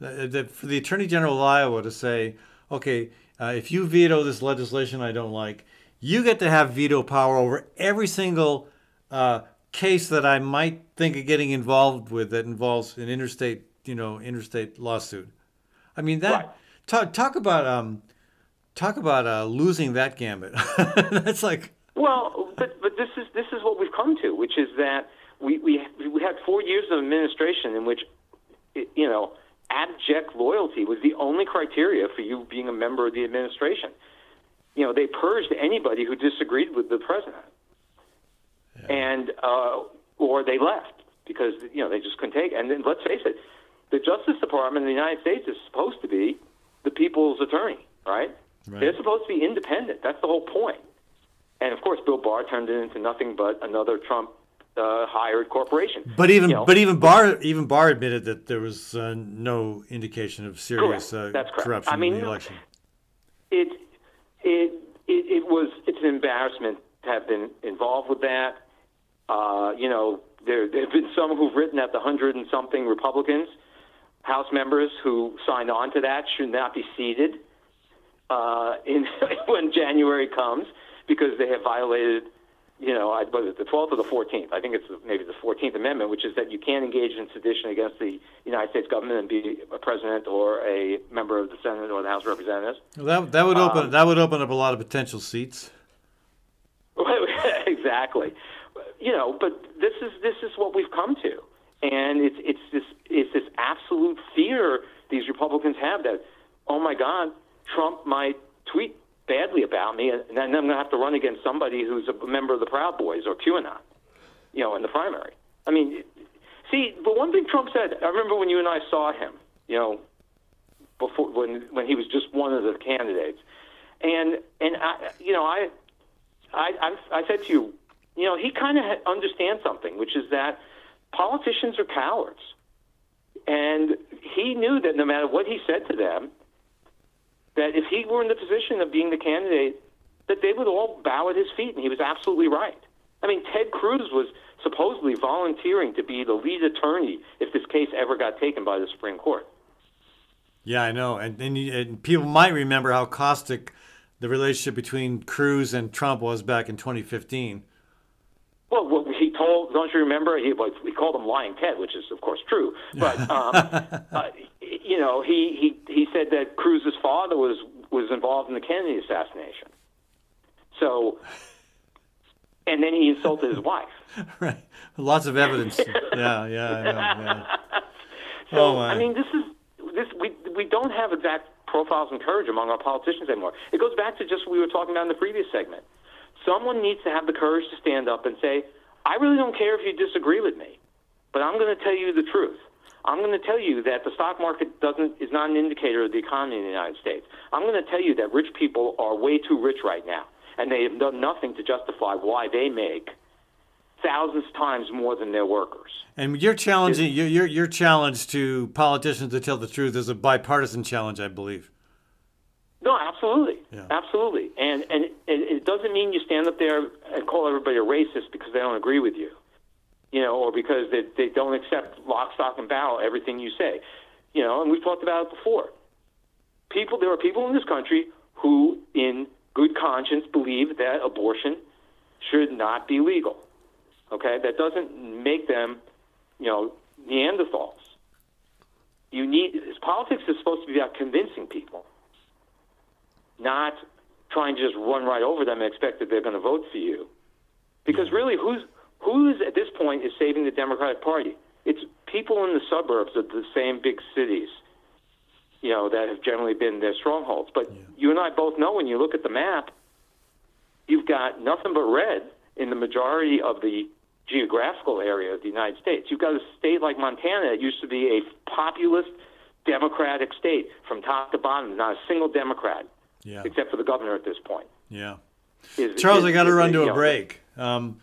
That, that for the Attorney General of Iowa to say, "Okay, uh, if you veto this legislation I don't like, you get to have veto power over every single uh, case that I might think of getting involved with that involves an interstate, you know, interstate lawsuit." I mean that. Right. Talk talk about um, talk about uh, losing that gambit. That's like Well, but but this is this is what we've come to, which is that we we we had four years of administration in which, you know, abject loyalty was the only criteria for you being a member of the administration. You know, they purged anybody who disagreed with the president, and uh, or they left because you know they just couldn't take. It. And then let's face it, the Justice Department in the United States is supposed to be the people's attorney, right? Right. They're supposed to be independent. That's the whole point. And of course, Bill Barr turned it into nothing but another Trump uh, hired corporation. But even You know, but even Barr even Barr admitted that there was uh, no indication of serious Correct. uh, That's correct. corruption I mean, in the election. it, it it it was it's an embarrassment to have been involved with that. Uh, you know, there, there have been some who've written that the hundred and something Republicans, House members who signed on to that, should not be seated uh, in when January comes because they have violated you know, I, was it the 12th or the 14th? I think it's maybe the 14th Amendment, which is that you can't engage in sedition against the United States government and be a president or a member of the Senate or the House of Representatives. Well, that that would open um, that would open up a lot of potential seats. exactly, you know, but this is this is what we've come to, and it's it's this it's this absolute fear these Republicans have that, oh my God, Trump might tweet badly about me, and then I'm going to have to run against somebody who's a member of the Proud Boys or QAnon, you know, in the primary. I mean, see, but one thing Trump said, I remember when you and I saw him, you know, before when when he was just one of the candidates, and and I, you know, I, I, I, I said to you, you know, he kind of understands something, which is that politicians are cowards, and he knew that no matter what he said to them that if he were in the position of being the candidate, that they would all bow at his feet, and he was absolutely right. I mean, Ted Cruz was supposedly volunteering to be the lead attorney if this case ever got taken by the Supreme Court. Yeah, I know, and, and, and people might remember how caustic the relationship between Cruz and Trump was back in 2015. Well, what he told, don't you remember? He, well, we called him Lying Ted, which is, of course, true. But um, uh, you know, he, he, he said that Cruz's father was, was involved in the Kennedy assassination. So, and then he insulted his wife. Right. Lots of evidence. yeah, yeah, I. Yeah. So, oh, I mean, this is this we we don't have exact profiles and courage among our politicians anymore. It goes back to just what we were talking about in the previous segment. Someone needs to have the courage to stand up and say, "I really don't care if you disagree with me, but I'm going to tell you the truth." I'm going to tell you that the stock market doesn't is not an indicator of the economy in the United States. I'm going to tell you that rich people are way too rich right now, and they have done nothing to justify why they make thousands times more than their workers. And you're challenging your your your challenge to politicians to tell the truth is a bipartisan challenge, I believe. No, absolutely, yeah. absolutely, and and it, it doesn't mean you stand up there and call everybody a racist because they don't agree with you you know, or because they, they don't accept lock, stock, and barrel everything you say. You know, and we've talked about it before. People, there are people in this country who, in good conscience, believe that abortion should not be legal. Okay, that doesn't make them, you know, Neanderthals. You need politics is supposed to be about convincing people, not trying to just run right over them and expect that they're going to vote for you. Because really, who's who is at this point is saving the Democratic Party? It's people in the suburbs of the same big cities, you know, that have generally been their strongholds. But yeah. you and I both know when you look at the map, you've got nothing but red in the majority of the geographical area of the United States. You've got a state like Montana that used to be a populist Democratic state from top to bottom, not a single Democrat, yeah. except for the governor at this point. Yeah. Is, Charles, is, I got to run to a break. Um,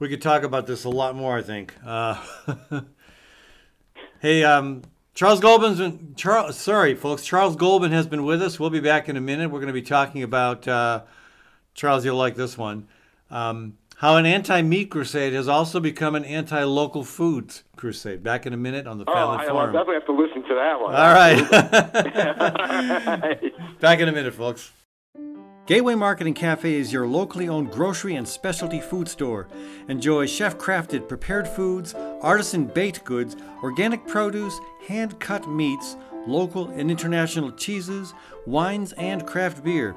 we could talk about this a lot more. I think. Uh, hey, um, Charles Goldman's been Charles. Sorry, folks. Charles Goldman has been with us. We'll be back in a minute. We're going to be talking about uh, Charles. You'll like this one. Um, how an anti-meat crusade has also become an anti-local foods crusade. Back in a minute on the oh, Fallon Forum. I definitely have to listen to that one. All right. Back in a minute, folks. Gateway Market and Cafe is your locally owned grocery and specialty food store. Enjoy chef crafted prepared foods, artisan baked goods, organic produce, hand cut meats, local and international cheeses, wines, and craft beer.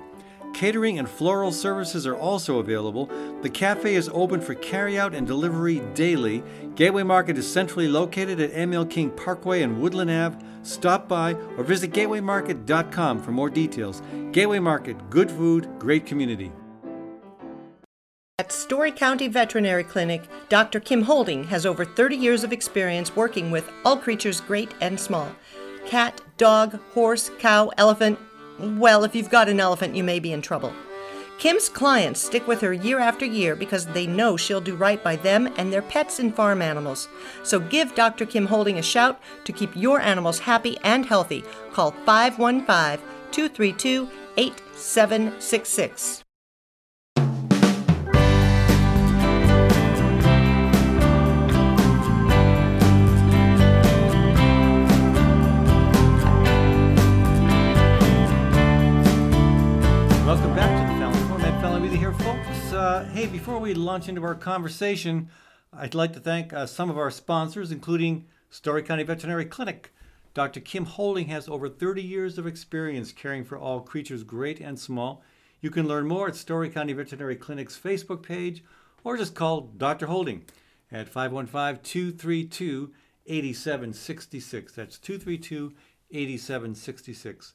Catering and floral services are also available. The cafe is open for carryout and delivery daily. Gateway Market is centrally located at ML King Parkway and Woodland Ave. Stop by or visit gatewaymarket.com for more details. Gateway Market, good food, great community. At Story County Veterinary Clinic, Dr. Kim Holding has over 30 years of experience working with all creatures great and small cat, dog, horse, cow, elephant. Well, if you've got an elephant, you may be in trouble. Kim's clients stick with her year after year because they know she'll do right by them and their pets and farm animals. So give Dr. Kim Holding a shout to keep your animals happy and healthy. Call 515 232 8766. Before we launch into our conversation, I'd like to thank uh, some of our sponsors, including Story County Veterinary Clinic. Dr. Kim Holding has over 30 years of experience caring for all creatures, great and small. You can learn more at Story County Veterinary Clinic's Facebook page or just call Dr. Holding at 515 232 8766. That's 232 8766.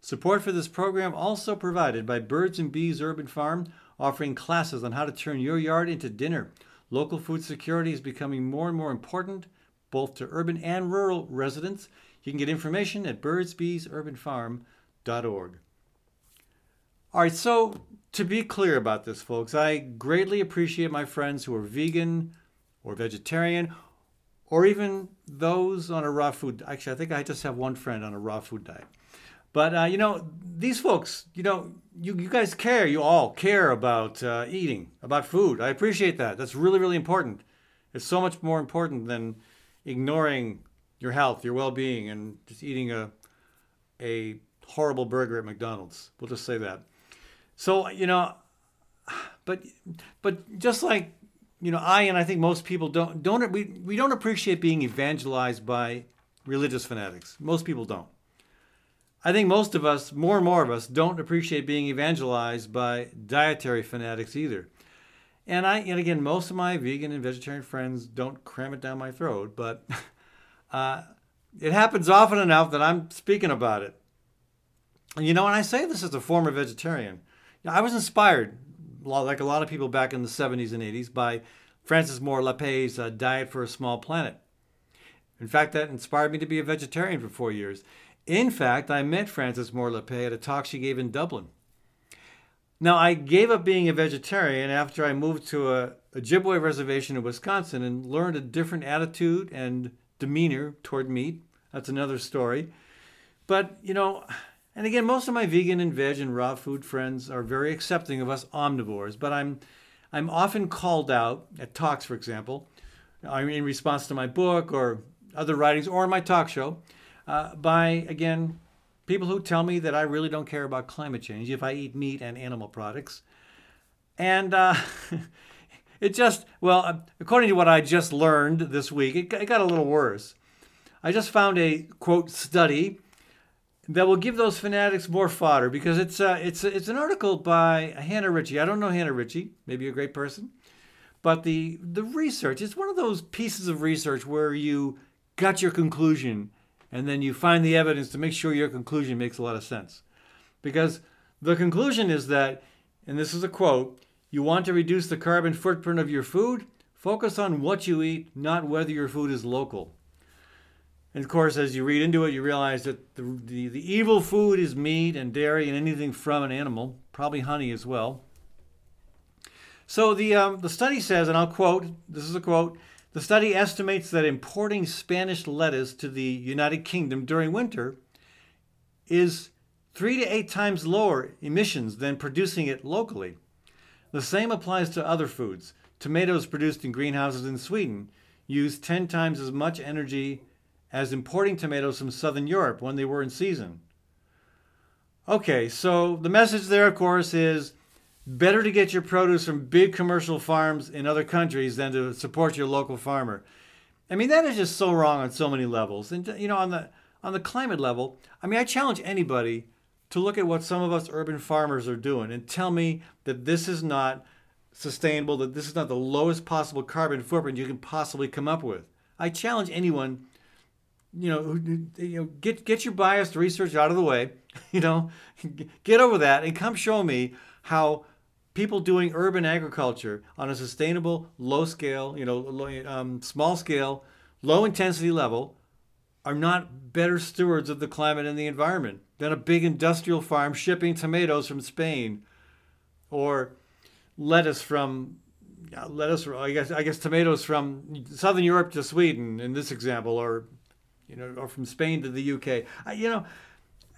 Support for this program also provided by Birds and Bees Urban Farm, offering classes on how to turn your yard into dinner. Local food security is becoming more and more important, both to urban and rural residents. You can get information at birdsbeesurbanfarm.org. All right, so to be clear about this, folks, I greatly appreciate my friends who are vegan or vegetarian or even those on a raw food. Actually, I think I just have one friend on a raw food diet. But uh, you know, these folks, you know, you, you guys care. You all care about uh, eating, about food. I appreciate that. That's really, really important. It's so much more important than ignoring your health, your well-being, and just eating a a horrible burger at McDonald's. We'll just say that. So you know, but but just like you know, I and I think most people don't don't we, we don't appreciate being evangelized by religious fanatics. Most people don't. I think most of us, more and more of us, don't appreciate being evangelized by dietary fanatics either. And I, and again, most of my vegan and vegetarian friends don't cram it down my throat, but uh, it happens often enough that I'm speaking about it. And you know, and I say this as a former vegetarian. I was inspired, like a lot of people back in the 70s and 80s, by Frances Moore Lappé's uh, Diet for a Small Planet. In fact, that inspired me to be a vegetarian for four years. In fact, I met Frances Moore Lappé at a talk she gave in Dublin. Now, I gave up being a vegetarian after I moved to a Ojibwe reservation in Wisconsin and learned a different attitude and demeanor toward meat. That's another story. But, you know, and again, most of my vegan and veg and raw food friends are very accepting of us omnivores, but I'm I'm often called out at talks, for example, uh, in response to my book or other writings or in my talk show uh, by, again, people who tell me that I really don't care about climate change if I eat meat and animal products. And uh, it just, well, uh, according to what I just learned this week, it, got a little worse. I just found a quote study that will give those fanatics more fodder because it's uh, it's it's an article by Hannah Ritchie. I don't know Hannah Ritchie, maybe a great person, but the the research it's one of those pieces of research where you got your conclusion and then you find the evidence to make sure your conclusion makes a lot of sense. Because the conclusion is that, and this is a quote, you want to reduce the carbon footprint of your food? Focus on what you eat, not whether your food is local. And of course, as you read into it, you realize that the, the, the evil food is meat and dairy and anything from an animal, probably honey as well. So the, um, the study says, and I'll quote this is a quote the study estimates that importing Spanish lettuce to the United Kingdom during winter is three to eight times lower emissions than producing it locally. The same applies to other foods. Tomatoes produced in greenhouses in Sweden use 10 times as much energy as importing tomatoes from southern Europe when they were in season. Okay, so the message there, of course, is better to get your produce from big commercial farms in other countries than to support your local farmer. I mean, that is just so wrong on so many levels. And you know, on the on the climate level, I mean, I challenge anybody to look at what some of us urban farmers are doing and tell me that this is not sustainable, that this is not the lowest possible carbon footprint you can possibly come up with. I challenge anyone, you know, you know, get get your biased research out of the way, you know, get over that and come show me how people doing urban agriculture on a sustainable, low scale, you know, low, um, small scale, low intensity level are not better stewards of the climate and the environment than a big industrial farm shipping tomatoes from Spain or lettuce from lettuce I guess I guess tomatoes from southern Europe to Sweden in this example or you know or from Spain to the UK. I, you know,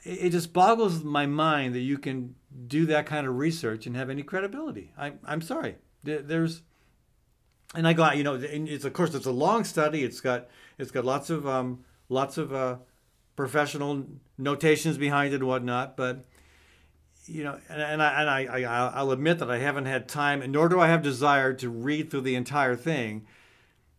it, just boggles my mind that you can do that kind of research and have any credibility. I, I'm sorry. There's, and I got you know it's of course it's a long study. It's got it's got lots of um, lots of uh, professional notations behind it and whatnot. But you know, and, and, I, and I, I, I'll admit that I haven't had time, nor do I have desire to read through the entire thing.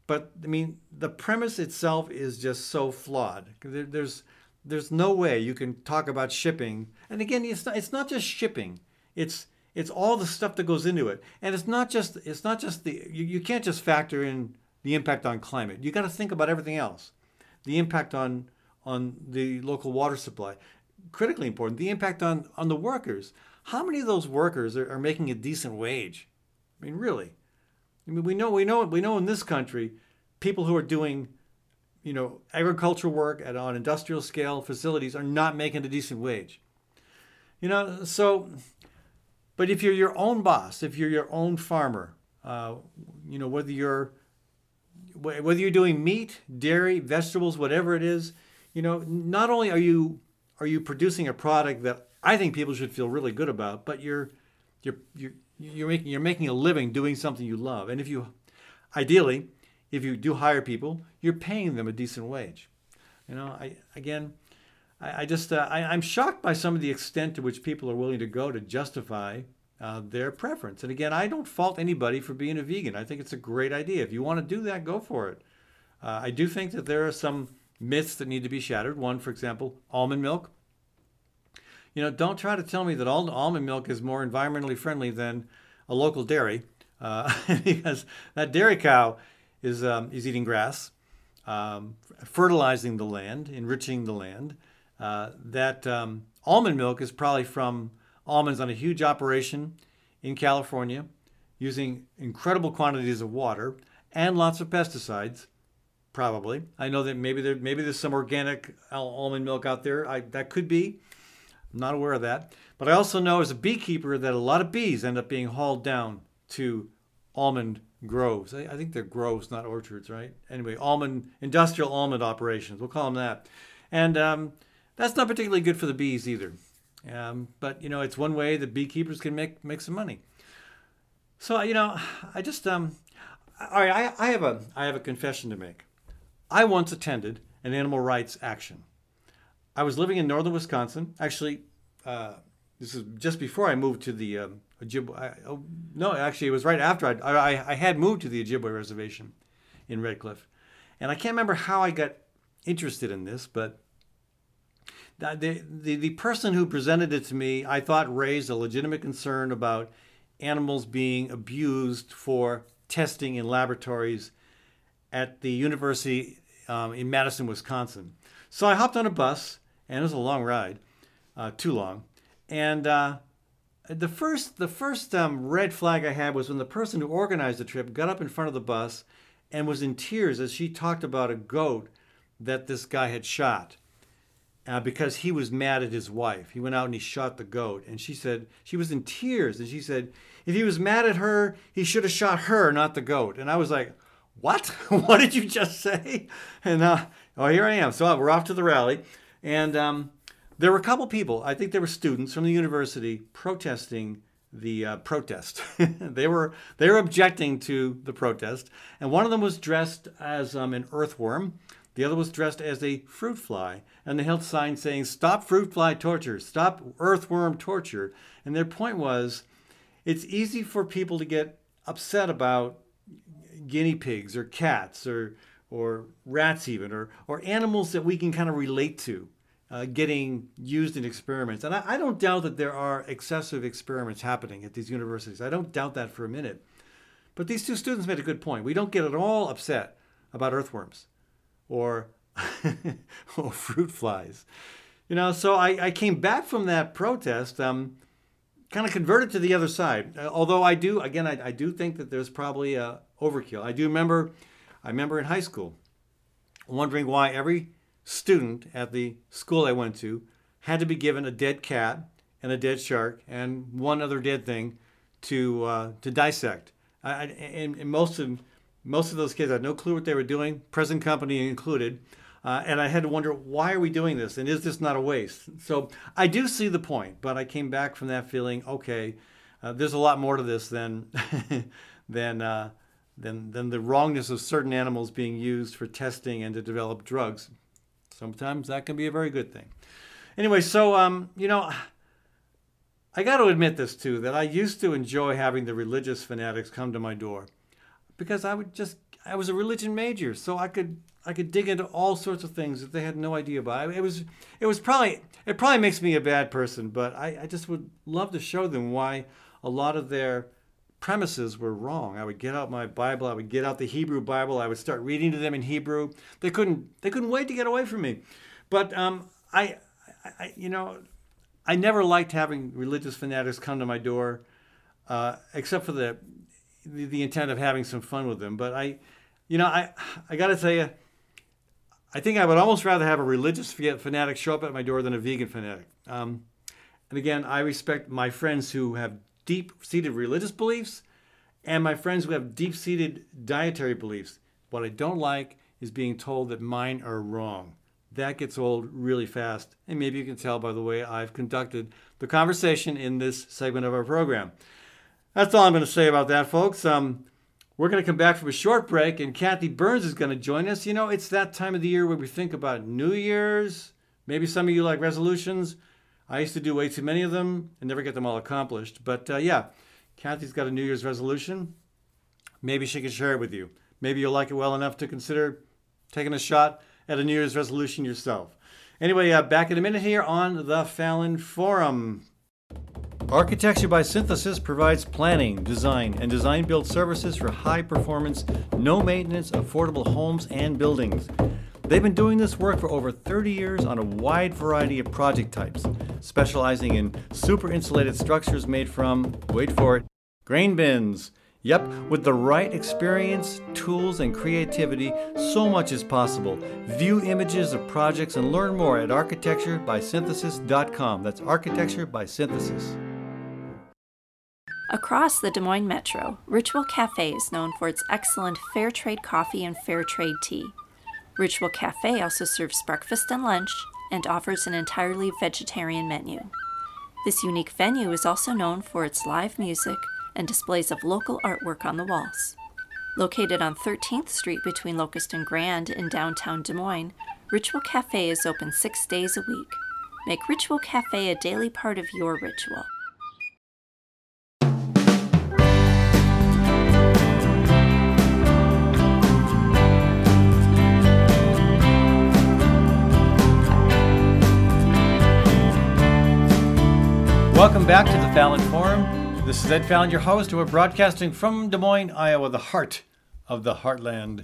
But I mean, the premise itself is just so flawed. There, there's, there's no way you can talk about shipping. And again, it's not, it's not just shipping. It's, it's all the stuff that goes into it. And it's not just, it's not just the, you, you can't just factor in the impact on climate. You got to think about everything else. The impact on, on the local water supply, critically important. The impact on, on the workers. How many of those workers are, are making a decent wage? I mean, really. I mean, we know, we know, we know in this country, people who are doing, you know, agricultural work at on industrial scale facilities are not making a decent wage. You know, so, but if you're your own boss, if you're your own farmer, uh, you know, whether you're whether you're doing meat, dairy, vegetables, whatever it is, you know, not only are you are you producing a product that I think people should feel really good about, but you're you're you're you're making you're making a living doing something you love. And if you ideally, if you do hire people, you're paying them a decent wage. You know, I again, I, I just uh, I, I'm shocked by some of the extent to which people are willing to go to justify uh, their preference. And again, I don't fault anybody for being a vegan. I think it's a great idea. If you want to do that, go for it. Uh, I do think that there are some myths that need to be shattered. One, for example, almond milk. You know, don't try to tell me that all almond milk is more environmentally friendly than a local dairy, uh, because that dairy cow is um, is eating grass, um, fertilizing the land, enriching the land. Uh, that um, almond milk is probably from almonds on a huge operation in California, using incredible quantities of water and lots of pesticides probably. I know that maybe there maybe there's some organic almond milk out there. I, that could be. I'm not aware of that. But I also know as a beekeeper that a lot of bees end up being hauled down to almond groves. I, I think they're groves, not orchards, right? Anyway, almond industrial almond operations. We'll call them that. And um, that's not particularly good for the bees either. Um, but you know, it's one way that beekeepers can make make some money. So you know, I just um, all right. I, I have a I have a confession to make. I once attended an animal rights action. I was living in northern Wisconsin. Actually, uh, this is just before I moved to the um, Ojibwe. I, oh, no, actually, it was right after I'd, I, I had moved to the Ojibwe reservation in Red Cliff. And I can't remember how I got interested in this, but the, the, the person who presented it to me, I thought raised a legitimate concern about animals being abused for testing in laboratories at the University um, in Madison, Wisconsin. So I hopped on a bus, and it was a long ride, uh, too long. And uh, the first, the first um, red flag I had was when the person who organized the trip got up in front of the bus and was in tears as she talked about a goat that this guy had shot. Uh, because he was mad at his wife. He went out and he shot the goat. And she said, she was in tears. And she said, if he was mad at her, he should have shot her, not the goat. And I was like, what? what did you just say? And uh, oh, here I am. So uh, we're off to the rally, and um, there were a couple people. I think there were students from the university protesting the uh, protest. they were they were objecting to the protest, and one of them was dressed as um, an earthworm. The other was dressed as a fruit fly, and they held signs saying "Stop fruit fly torture! Stop earthworm torture!" And their point was, it's easy for people to get upset about guinea pigs or cats or or rats even or or animals that we can kind of relate to uh, getting used in experiments. And I, I don't doubt that there are excessive experiments happening at these universities. I don't doubt that for a minute. But these two students made a good point. We don't get at all upset about earthworms or or fruit flies. You know so i, I came back from that protest um, kind of converted to the other side. Uh, although I do, again, I, I, do think that there's probably a overkill. I do remember, I remember in high school, wondering why every student at the school I went to had to be given a dead cat and a dead shark and one other dead thing to uh, to dissect. I, and, and most of most of those kids had no clue what they were doing, present company included. Uh, and I had to wonder, why are we doing this? And is this not a waste? So I do see the point, but I came back from that feeling, okay, uh, there's a lot more to this than, than, uh, than, than the wrongness of certain animals being used for testing and to develop drugs. Sometimes that can be a very good thing. Anyway, so, um, you know, I got to admit this too that I used to enjoy having the religious fanatics come to my door because I would just I was a religion major, so I could I could dig into all sorts of things that they had no idea about. It was it was probably it probably makes me a bad person, but I, I just would love to show them why a lot of their premises were wrong. I would get out my Bible, I would get out the Hebrew Bible, I would start reading to them in Hebrew. They couldn't they couldn't wait to get away from me. But um, I, I you know I never liked having religious fanatics come to my door, uh, except for the, the, the intent of having some fun with them. But I, you know, I I got to tell you, I think I would almost rather have a religious fanatic show up at my door than a vegan fanatic. Um, and again, I respect my friends who have deep-seated religious beliefs, and my friends who have deep-seated dietary beliefs. What I don't like is being told that mine are wrong that gets old really fast. And maybe you can tell by the way I've conducted the conversation in this segment of our program. That's all I'm going to say about that, folks. Um, we're going to come back from a short break, and Kathy Byrnes is going to join us. You know, it's that time of the year where we think about New Year's. Maybe some of you like resolutions. I used to do way too many of them and never get them all accomplished. But uh, yeah, Kathy's got a New Year's resolution. Maybe she can share it with you. Maybe you'll like it well enough to consider taking a shot at a New Year's resolution yourself. Anyway, uh, back in a minute here on the Fallon Forum. Architecture by Synthesis provides planning, design, and design build services for high performance, no maintenance, affordable homes and buildings. They've been doing this work for over 30 years on a wide variety of project types, specializing in super insulated structures made from, wait for it, grain bins, Yep, with the right experience, tools, and creativity, so much is possible. View images of projects and learn more at architecturebysynthesis.com. That's architecture by synthesis. Across the Des Moines Metro, Ritual Cafe is known for its excellent fair trade coffee and fair trade tea. Ritual Cafe also serves breakfast and lunch and offers an entirely vegetarian menu. This unique venue is also known for its live music and displays of local artwork on the walls. Located on 13th Street between Locust and Grand in downtown Des Moines, Ritual Cafe is open six days a week. Make Ritual Cafe a daily part of your ritual. Welcome back to the Fallon Forum. This is Ed Fallon, your host, and we're broadcasting from Des Moines, Iowa, the heart of the heartland.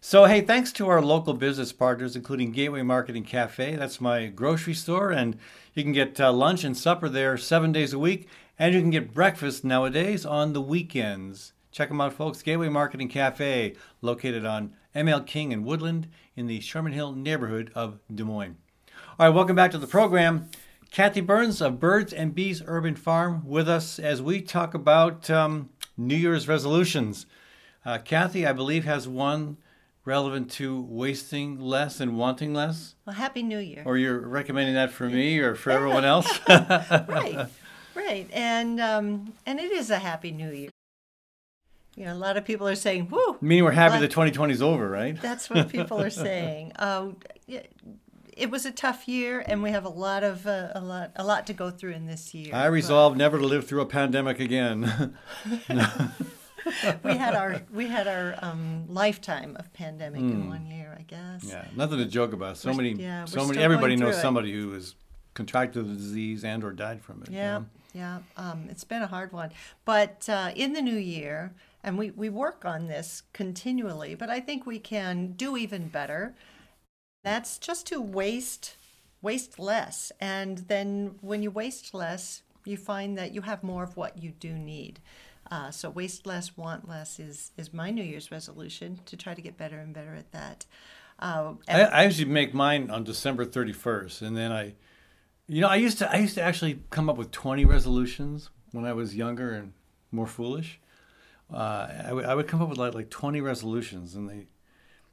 So, hey, thanks to our local business partners, including Gateway Market and Cafe. That's my grocery store, and you can get uh, lunch and supper there seven days a week, and you can get breakfast nowadays on the weekends. Check them out, folks. Gateway Market and Cafe, located on ML King and Woodland in the Sherman Hill neighborhood of Des Moines. All right, welcome back to the program. Kathy Byrnes of Birds and Bees Urban Farm with us as we talk about um, New Year's resolutions. Uh, Kathy, I believe, has one relevant to wasting less and wanting less. Well, Happy New Year. Or you're recommending that for me or for everyone else? right, right. And, um, and it is a Happy New Year. You know, a lot of people are saying, "Whoo!" Meaning we're happy that 2020 is over, right? That's what people are saying. Um, it was a tough year, and we have a lot of uh, a lot a lot to go through in this year. I resolved but... never to live through a pandemic again. we had our we had our um, lifetime of pandemic mm. in hmm. one year, I guess. Yeah, nothing to joke about. So we're, many, yeah, so many. Everybody knows somebody who has contracted the disease and or died from it. Yeah, yeah. Um, it's been a hard one, but uh, in the new year, and we we work on this continually. But I think we can do even better. That's just to waste waste less. And then when you waste less, you find that you have more of what you do need. Uh, so waste less, want less is is my New Year's resolution to try to get better and better at that. Uh, I, I usually make mine on December thirty first, and then I, you know, I used to I used to actually come up with twenty resolutions when I was younger and more foolish. Uh, I, w- I would come up with like like twenty resolutions, and they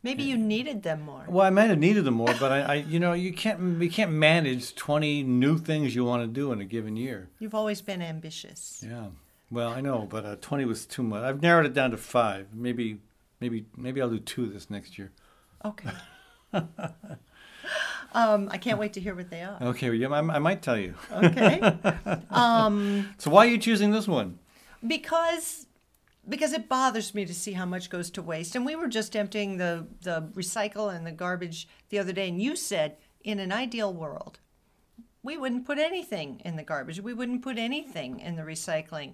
Maybe you needed them more. Well, I might have needed them more, but I, I, you know, you can't you can't manage twenty new things you want to do in a given year. You've always been ambitious. Yeah. Well, I know, but uh, twenty was too much. I've narrowed it down to five. Maybe, maybe, maybe I'll do two this next year. Okay. Um, I can't wait to hear what they are. Okay, well, yeah, I, I might tell you. Okay. So why are you choosing this one? because because it bothers me to see how much goes to waste. And we were just emptying the the recycle and the garbage the other day, and you said in an ideal world, we wouldn't put anything in the garbage. We wouldn't put anything in the recycling.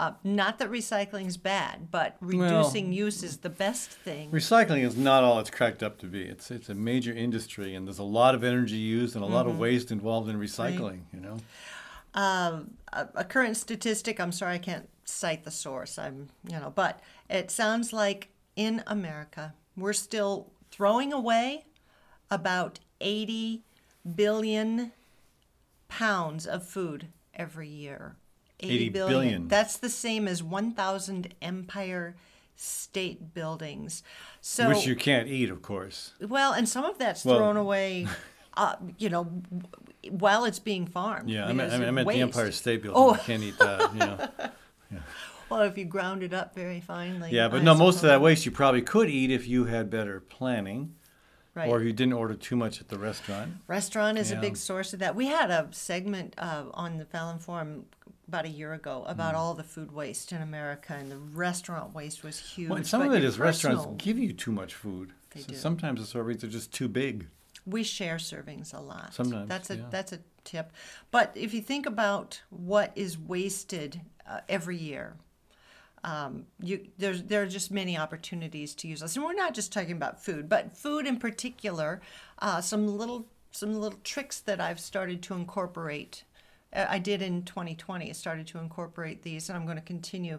Uh, not that recycling is bad, but reducing use is the best thing. Recycling is not all it's cracked up to be. It's it's a major industry, and there's a lot of energy used and a lot of waste involved in recycling. You know. Um, a, a current statistic. I'm sorry, I can't cite the source. I'm, you know, but it sounds like in America we're still throwing away about 80 billion pounds of food every year. 80 billion. That's the same as 1,000 Empire State Buildings. So Which you can't eat, of course. well, and some of that's Well- thrown away. Uh, you know, while it's being farmed. Yeah, I meant, I because meant, I of the. Empire State Building. Oh. You can't eat that. You know. Well, if you ground it up very finely. Yeah, but I no, most of that waste you probably could eat if you had better planning, Right. or if you didn't order too much at the restaurant. Restaurant is Yeah. a big source of that. We had a segment uh, on the Fallon Forum about a year ago about Mm. all the food waste in America, and the restaurant waste was huge. Well, and some of it is is restaurants give you too much food. They So do. Sometimes the servings are just too big. we share servings a lot. Sometimes, that's a yeah. that's a tip. But if you think about what is wasted uh, every year, um, you there's there are just many opportunities to use this, and we're not just talking about food, but food in particular. Uh, some little some little tricks that I've started to incorporate. Uh, I did in 2020. I started to incorporate these, and I'm going to continue.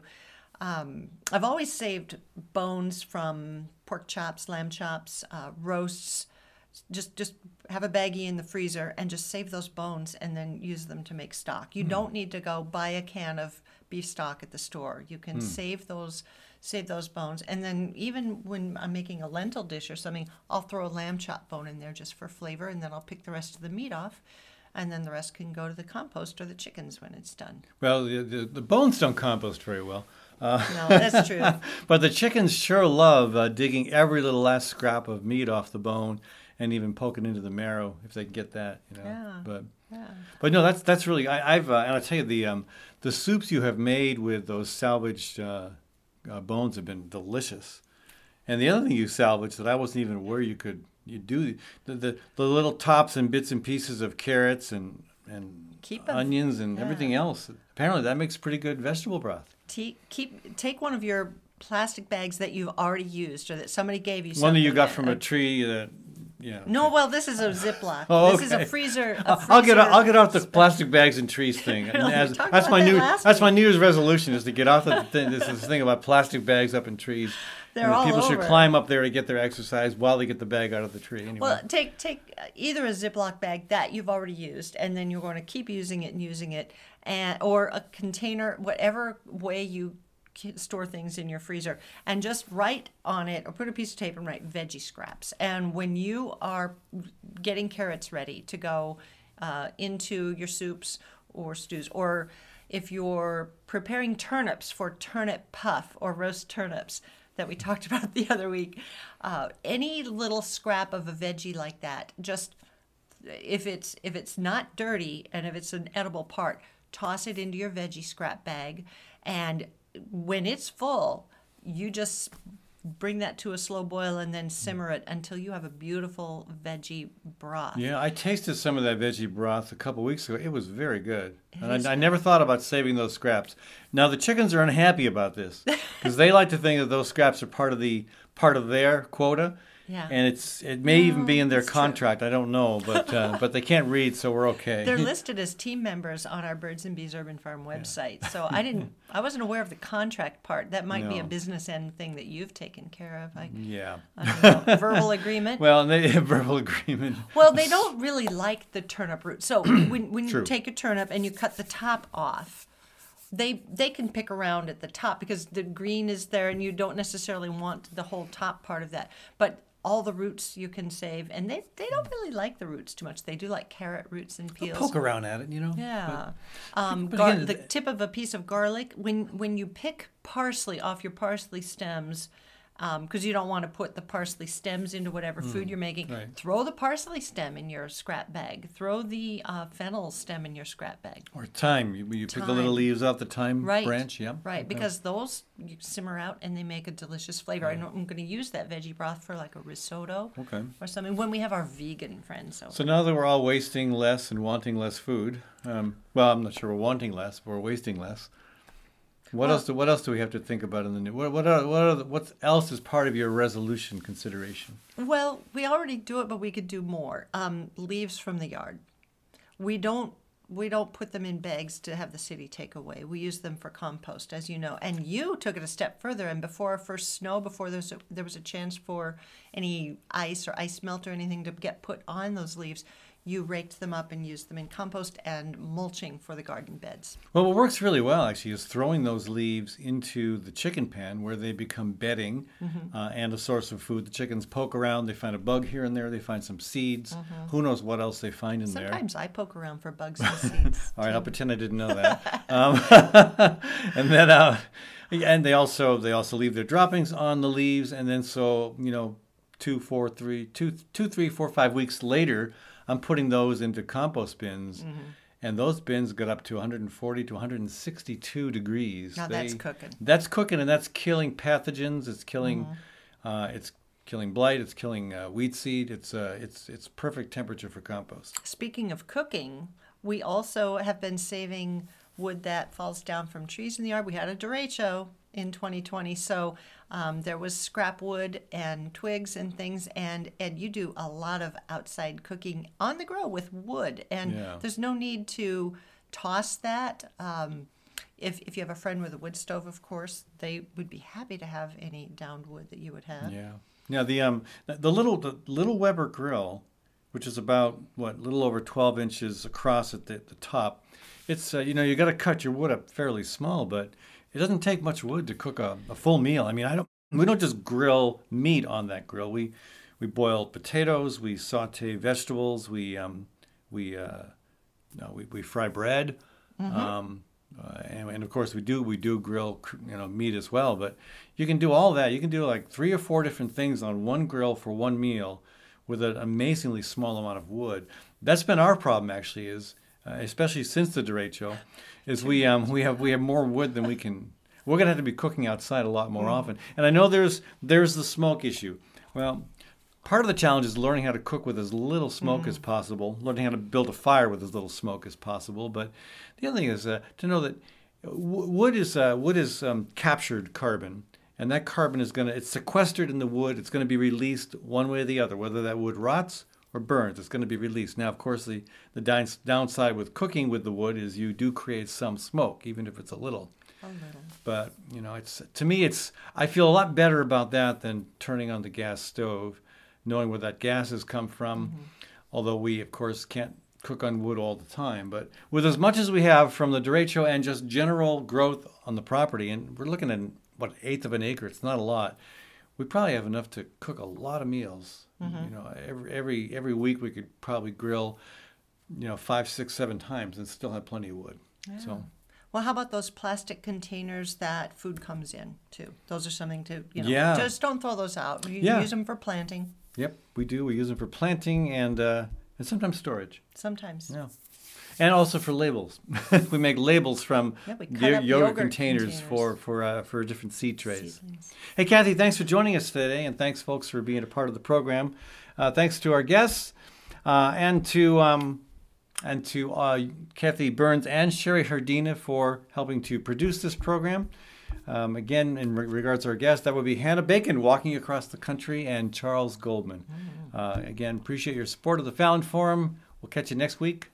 Um, I've always saved bones from pork chops, lamb chops, uh, roasts. Just just have a baggie in the freezer and just save those bones and then use them to make stock. You don't need to go buy a can of beef stock at the store. You can save those save those bones and then even when I'm making a lentil dish or something, I'll throw a lamb chop bone in there just for flavor and then I'll pick the rest of the meat off and then the rest can go to the compost or the chickens when it's done. Well, the, the, the bones don't compost very well. Uh, No, that's true. but the chickens sure love uh, digging every little last scrap of meat off the bone and even poking into the marrow if they can get that. You know. Yeah. But Yeah. but no, that's that's really I, I've uh, and I tell you the um, the soups you have made with those salvaged uh, uh, bones have been delicious. And the other thing you salvaged that I wasn't even aware you could you do the the, the little tops and bits and pieces of carrots and and onions and Yeah. everything else. Apparently that makes pretty good vegetable broth. Te- keep take one of your plastic bags that you've already used or that somebody gave you. One that you got from uh, a tree that yeah. No, well, this is a Ziploc. Oh, This is a okay. freezer. a I'll get freezer I'll get off the plastic bags and trees thing. As- that's my that new that's my. New Year's resolution is to get off the thing. This is the thing about plastic bags up in trees. They're all people should climb up there to get their exercise while they get the bag out of the tree. Anyway. Well, take take uh, either a Ziploc bag that you've already used, and then you're going to keep using it and using it, and or a container, whatever way you store things in your freezer, and just write on it or put a piece of tape and write veggie scraps. And when you are getting carrots ready to go uh, into your soups or stews, or if you're preparing turnips for turnip puff or roast turnips that we talked about the other week, uh, any little scrap of a veggie like that, just if it's if it's not dirty and if it's an edible part, toss it into your veggie scrap bag, and when it's full, you just bring that to a slow boil and then simmer it until you have a beautiful veggie broth. yeah, I tasted some of that veggie broth a couple weeks ago. It was very good, and is I, I never thought about saving those scraps. Now the chickens are unhappy about this because they like to think that those scraps are part of the part of their quota. Yeah. And it's it may even be in their that's true. contract. I don't know, but uh, but they can't read, so we're okay. They're listed as team members on our Birds and Bees Urban Farm website. So I didn't, I wasn't aware of the contract part. That might be a business end thing that you've taken care of. I, yeah. I don't know, verbal agreement. Well, they have verbal agreement. Well, they don't really like the turnip root. So when, when you take a turnip and you cut the top off, they they can pick around at the top because the green is there and you don't necessarily want the whole top part of that. But all the roots you can save, and they they don't really like the roots too much. They do like carrot roots and peels. Poke around at it, you know. Yeah. Um, but gar- again, the tip of a piece of garlic. When when you pick parsley off your parsley stems, because you don't want to put the parsley stems into whatever food you're making. Mm, right. Throw the parsley stem in your scrap bag. Throw the uh, fennel stem in your scrap bag. Or thyme. You, you pick the little leaves off the thyme Right. branch. Yeah. Right, because those simmer out and they make a delicious flavor. I know I'm going to use that veggie broth for like a risotto Okay. or something when we have our vegan friends over. So now that we're all wasting less and wanting less food, um, well, I'm not sure we're wanting less, but we're wasting less. What Well- else? Do, what else do we have to think about in the new? What what are, what are the, what else is part of your resolution consideration? Well, we already do it, but we could do more. Um, leaves from the yard. We don't we don't put them in bags to have the city take away. We use them for compost, as you know. And you took it a step further. And before our first snow, before there was a, there was a chance for any ice or ice melt or anything to get put on those leaves, you raked them up and used them in compost and mulching for the garden beds. Well, what works really well actually is throwing those leaves into the chicken pen where they become bedding Mm-hmm. uh, and a source of food. The chickens poke around, they find a bug here and there, they find some seeds. Who knows what else they find in there? Mm-hmm. Sometimes I poke around for bugs and seeds. All right, I'll pretend I didn't know that. um, and then, uh, and they also they also leave their droppings on the leaves, and then so you know, two, four, three, two, two, three, four, five weeks later, I'm putting those into compost bins. Mm-hmm. And those bins get up to 140 to 162 degrees. Now that's cooking. That's cooking, and that's killing pathogens. It's killing, Mm-hmm. uh, it's killing blight. It's killing uh, wheat seed. It's uh, it's it's perfect temperature for compost. Speaking of cooking, we also have been saving wood that falls down from trees in the yard. We had a derecho in 2020, so um, there was scrap wood and twigs and things. And and you do a lot of outside cooking on the grill with wood, and Yeah. there's no need to toss that. Um, if, if you have a friend with a wood stove, of course, they would be happy to have any downed wood that you would have. Yeah. Now the um the- little the little Weber grill, which is about what a little over 12 inches across at the, the top, it's uh, you know you got to cut your wood up fairly small, but it doesn't take much wood to cook a, a full meal. I mean I don't we don't just grill meat on that grill. We we boil potatoes, we saute vegetables, we um we uh no, we, we fry bread. Um, uh, and, and of course we do we do grill you know meat as well but you can do all that you can do like three or four different things on one grill for one meal with an amazingly small amount of wood that's been our problem actually is uh, especially since the derecho is we um we have we have more wood than we can we're gonna have to be cooking outside a lot more often. And i know there's there's the smoke issue. Well Part of the challenge is learning how to cook with as little smoke as possible, learning how to build a fire with as little smoke as possible. But the other thing is uh, to know that w- wood is uh, wood is um, captured carbon, and that carbon is going to it's sequestered in the wood. It's going to be released one way or the other, whether that wood rots or burns. It's going to be released. Now, of course, the the down, downside with cooking with the wood is you do create some smoke, even if it's a little. A little. But you know, it's to me, it's I feel a lot better about that than turning on the gas stove, knowing where that gas has come from. Mm-hmm. Although we, of course, can't cook on wood all the time. But with as much as we have from the derecho and just general growth on the property, and we're looking at what eighth of an acre. It's not a lot. We probably have enough to cook a lot of meals. You know, every every every week we could probably grill, you know, five, six, seven times and still have plenty of wood. So. Well, how about those plastic containers that food comes in too? Those are something to, you know, Yeah. just don't throw those out. You Yeah. use them for planting Yep, we do. We use them for planting and uh, and sometimes storage. sometimes. Yeah, and also for labels. we make labels from Yeah, we cut yo- up yogurt, yogurt containers, containers. for for uh, for different seed trays. Hey, Kathy, thanks for joining us today, and thanks, folks, for being a part of the program. Uh, thanks to our guests uh, and to um, and to uh, Kathy Byrnes and Sherry Hardina for helping to produce this program. Um, again, in re- regards to our guest, that would be Hannah Bacon walking across the country and Charles Goldman. Uh, again, appreciate your support of the Fallon Forum. We'll catch you next week.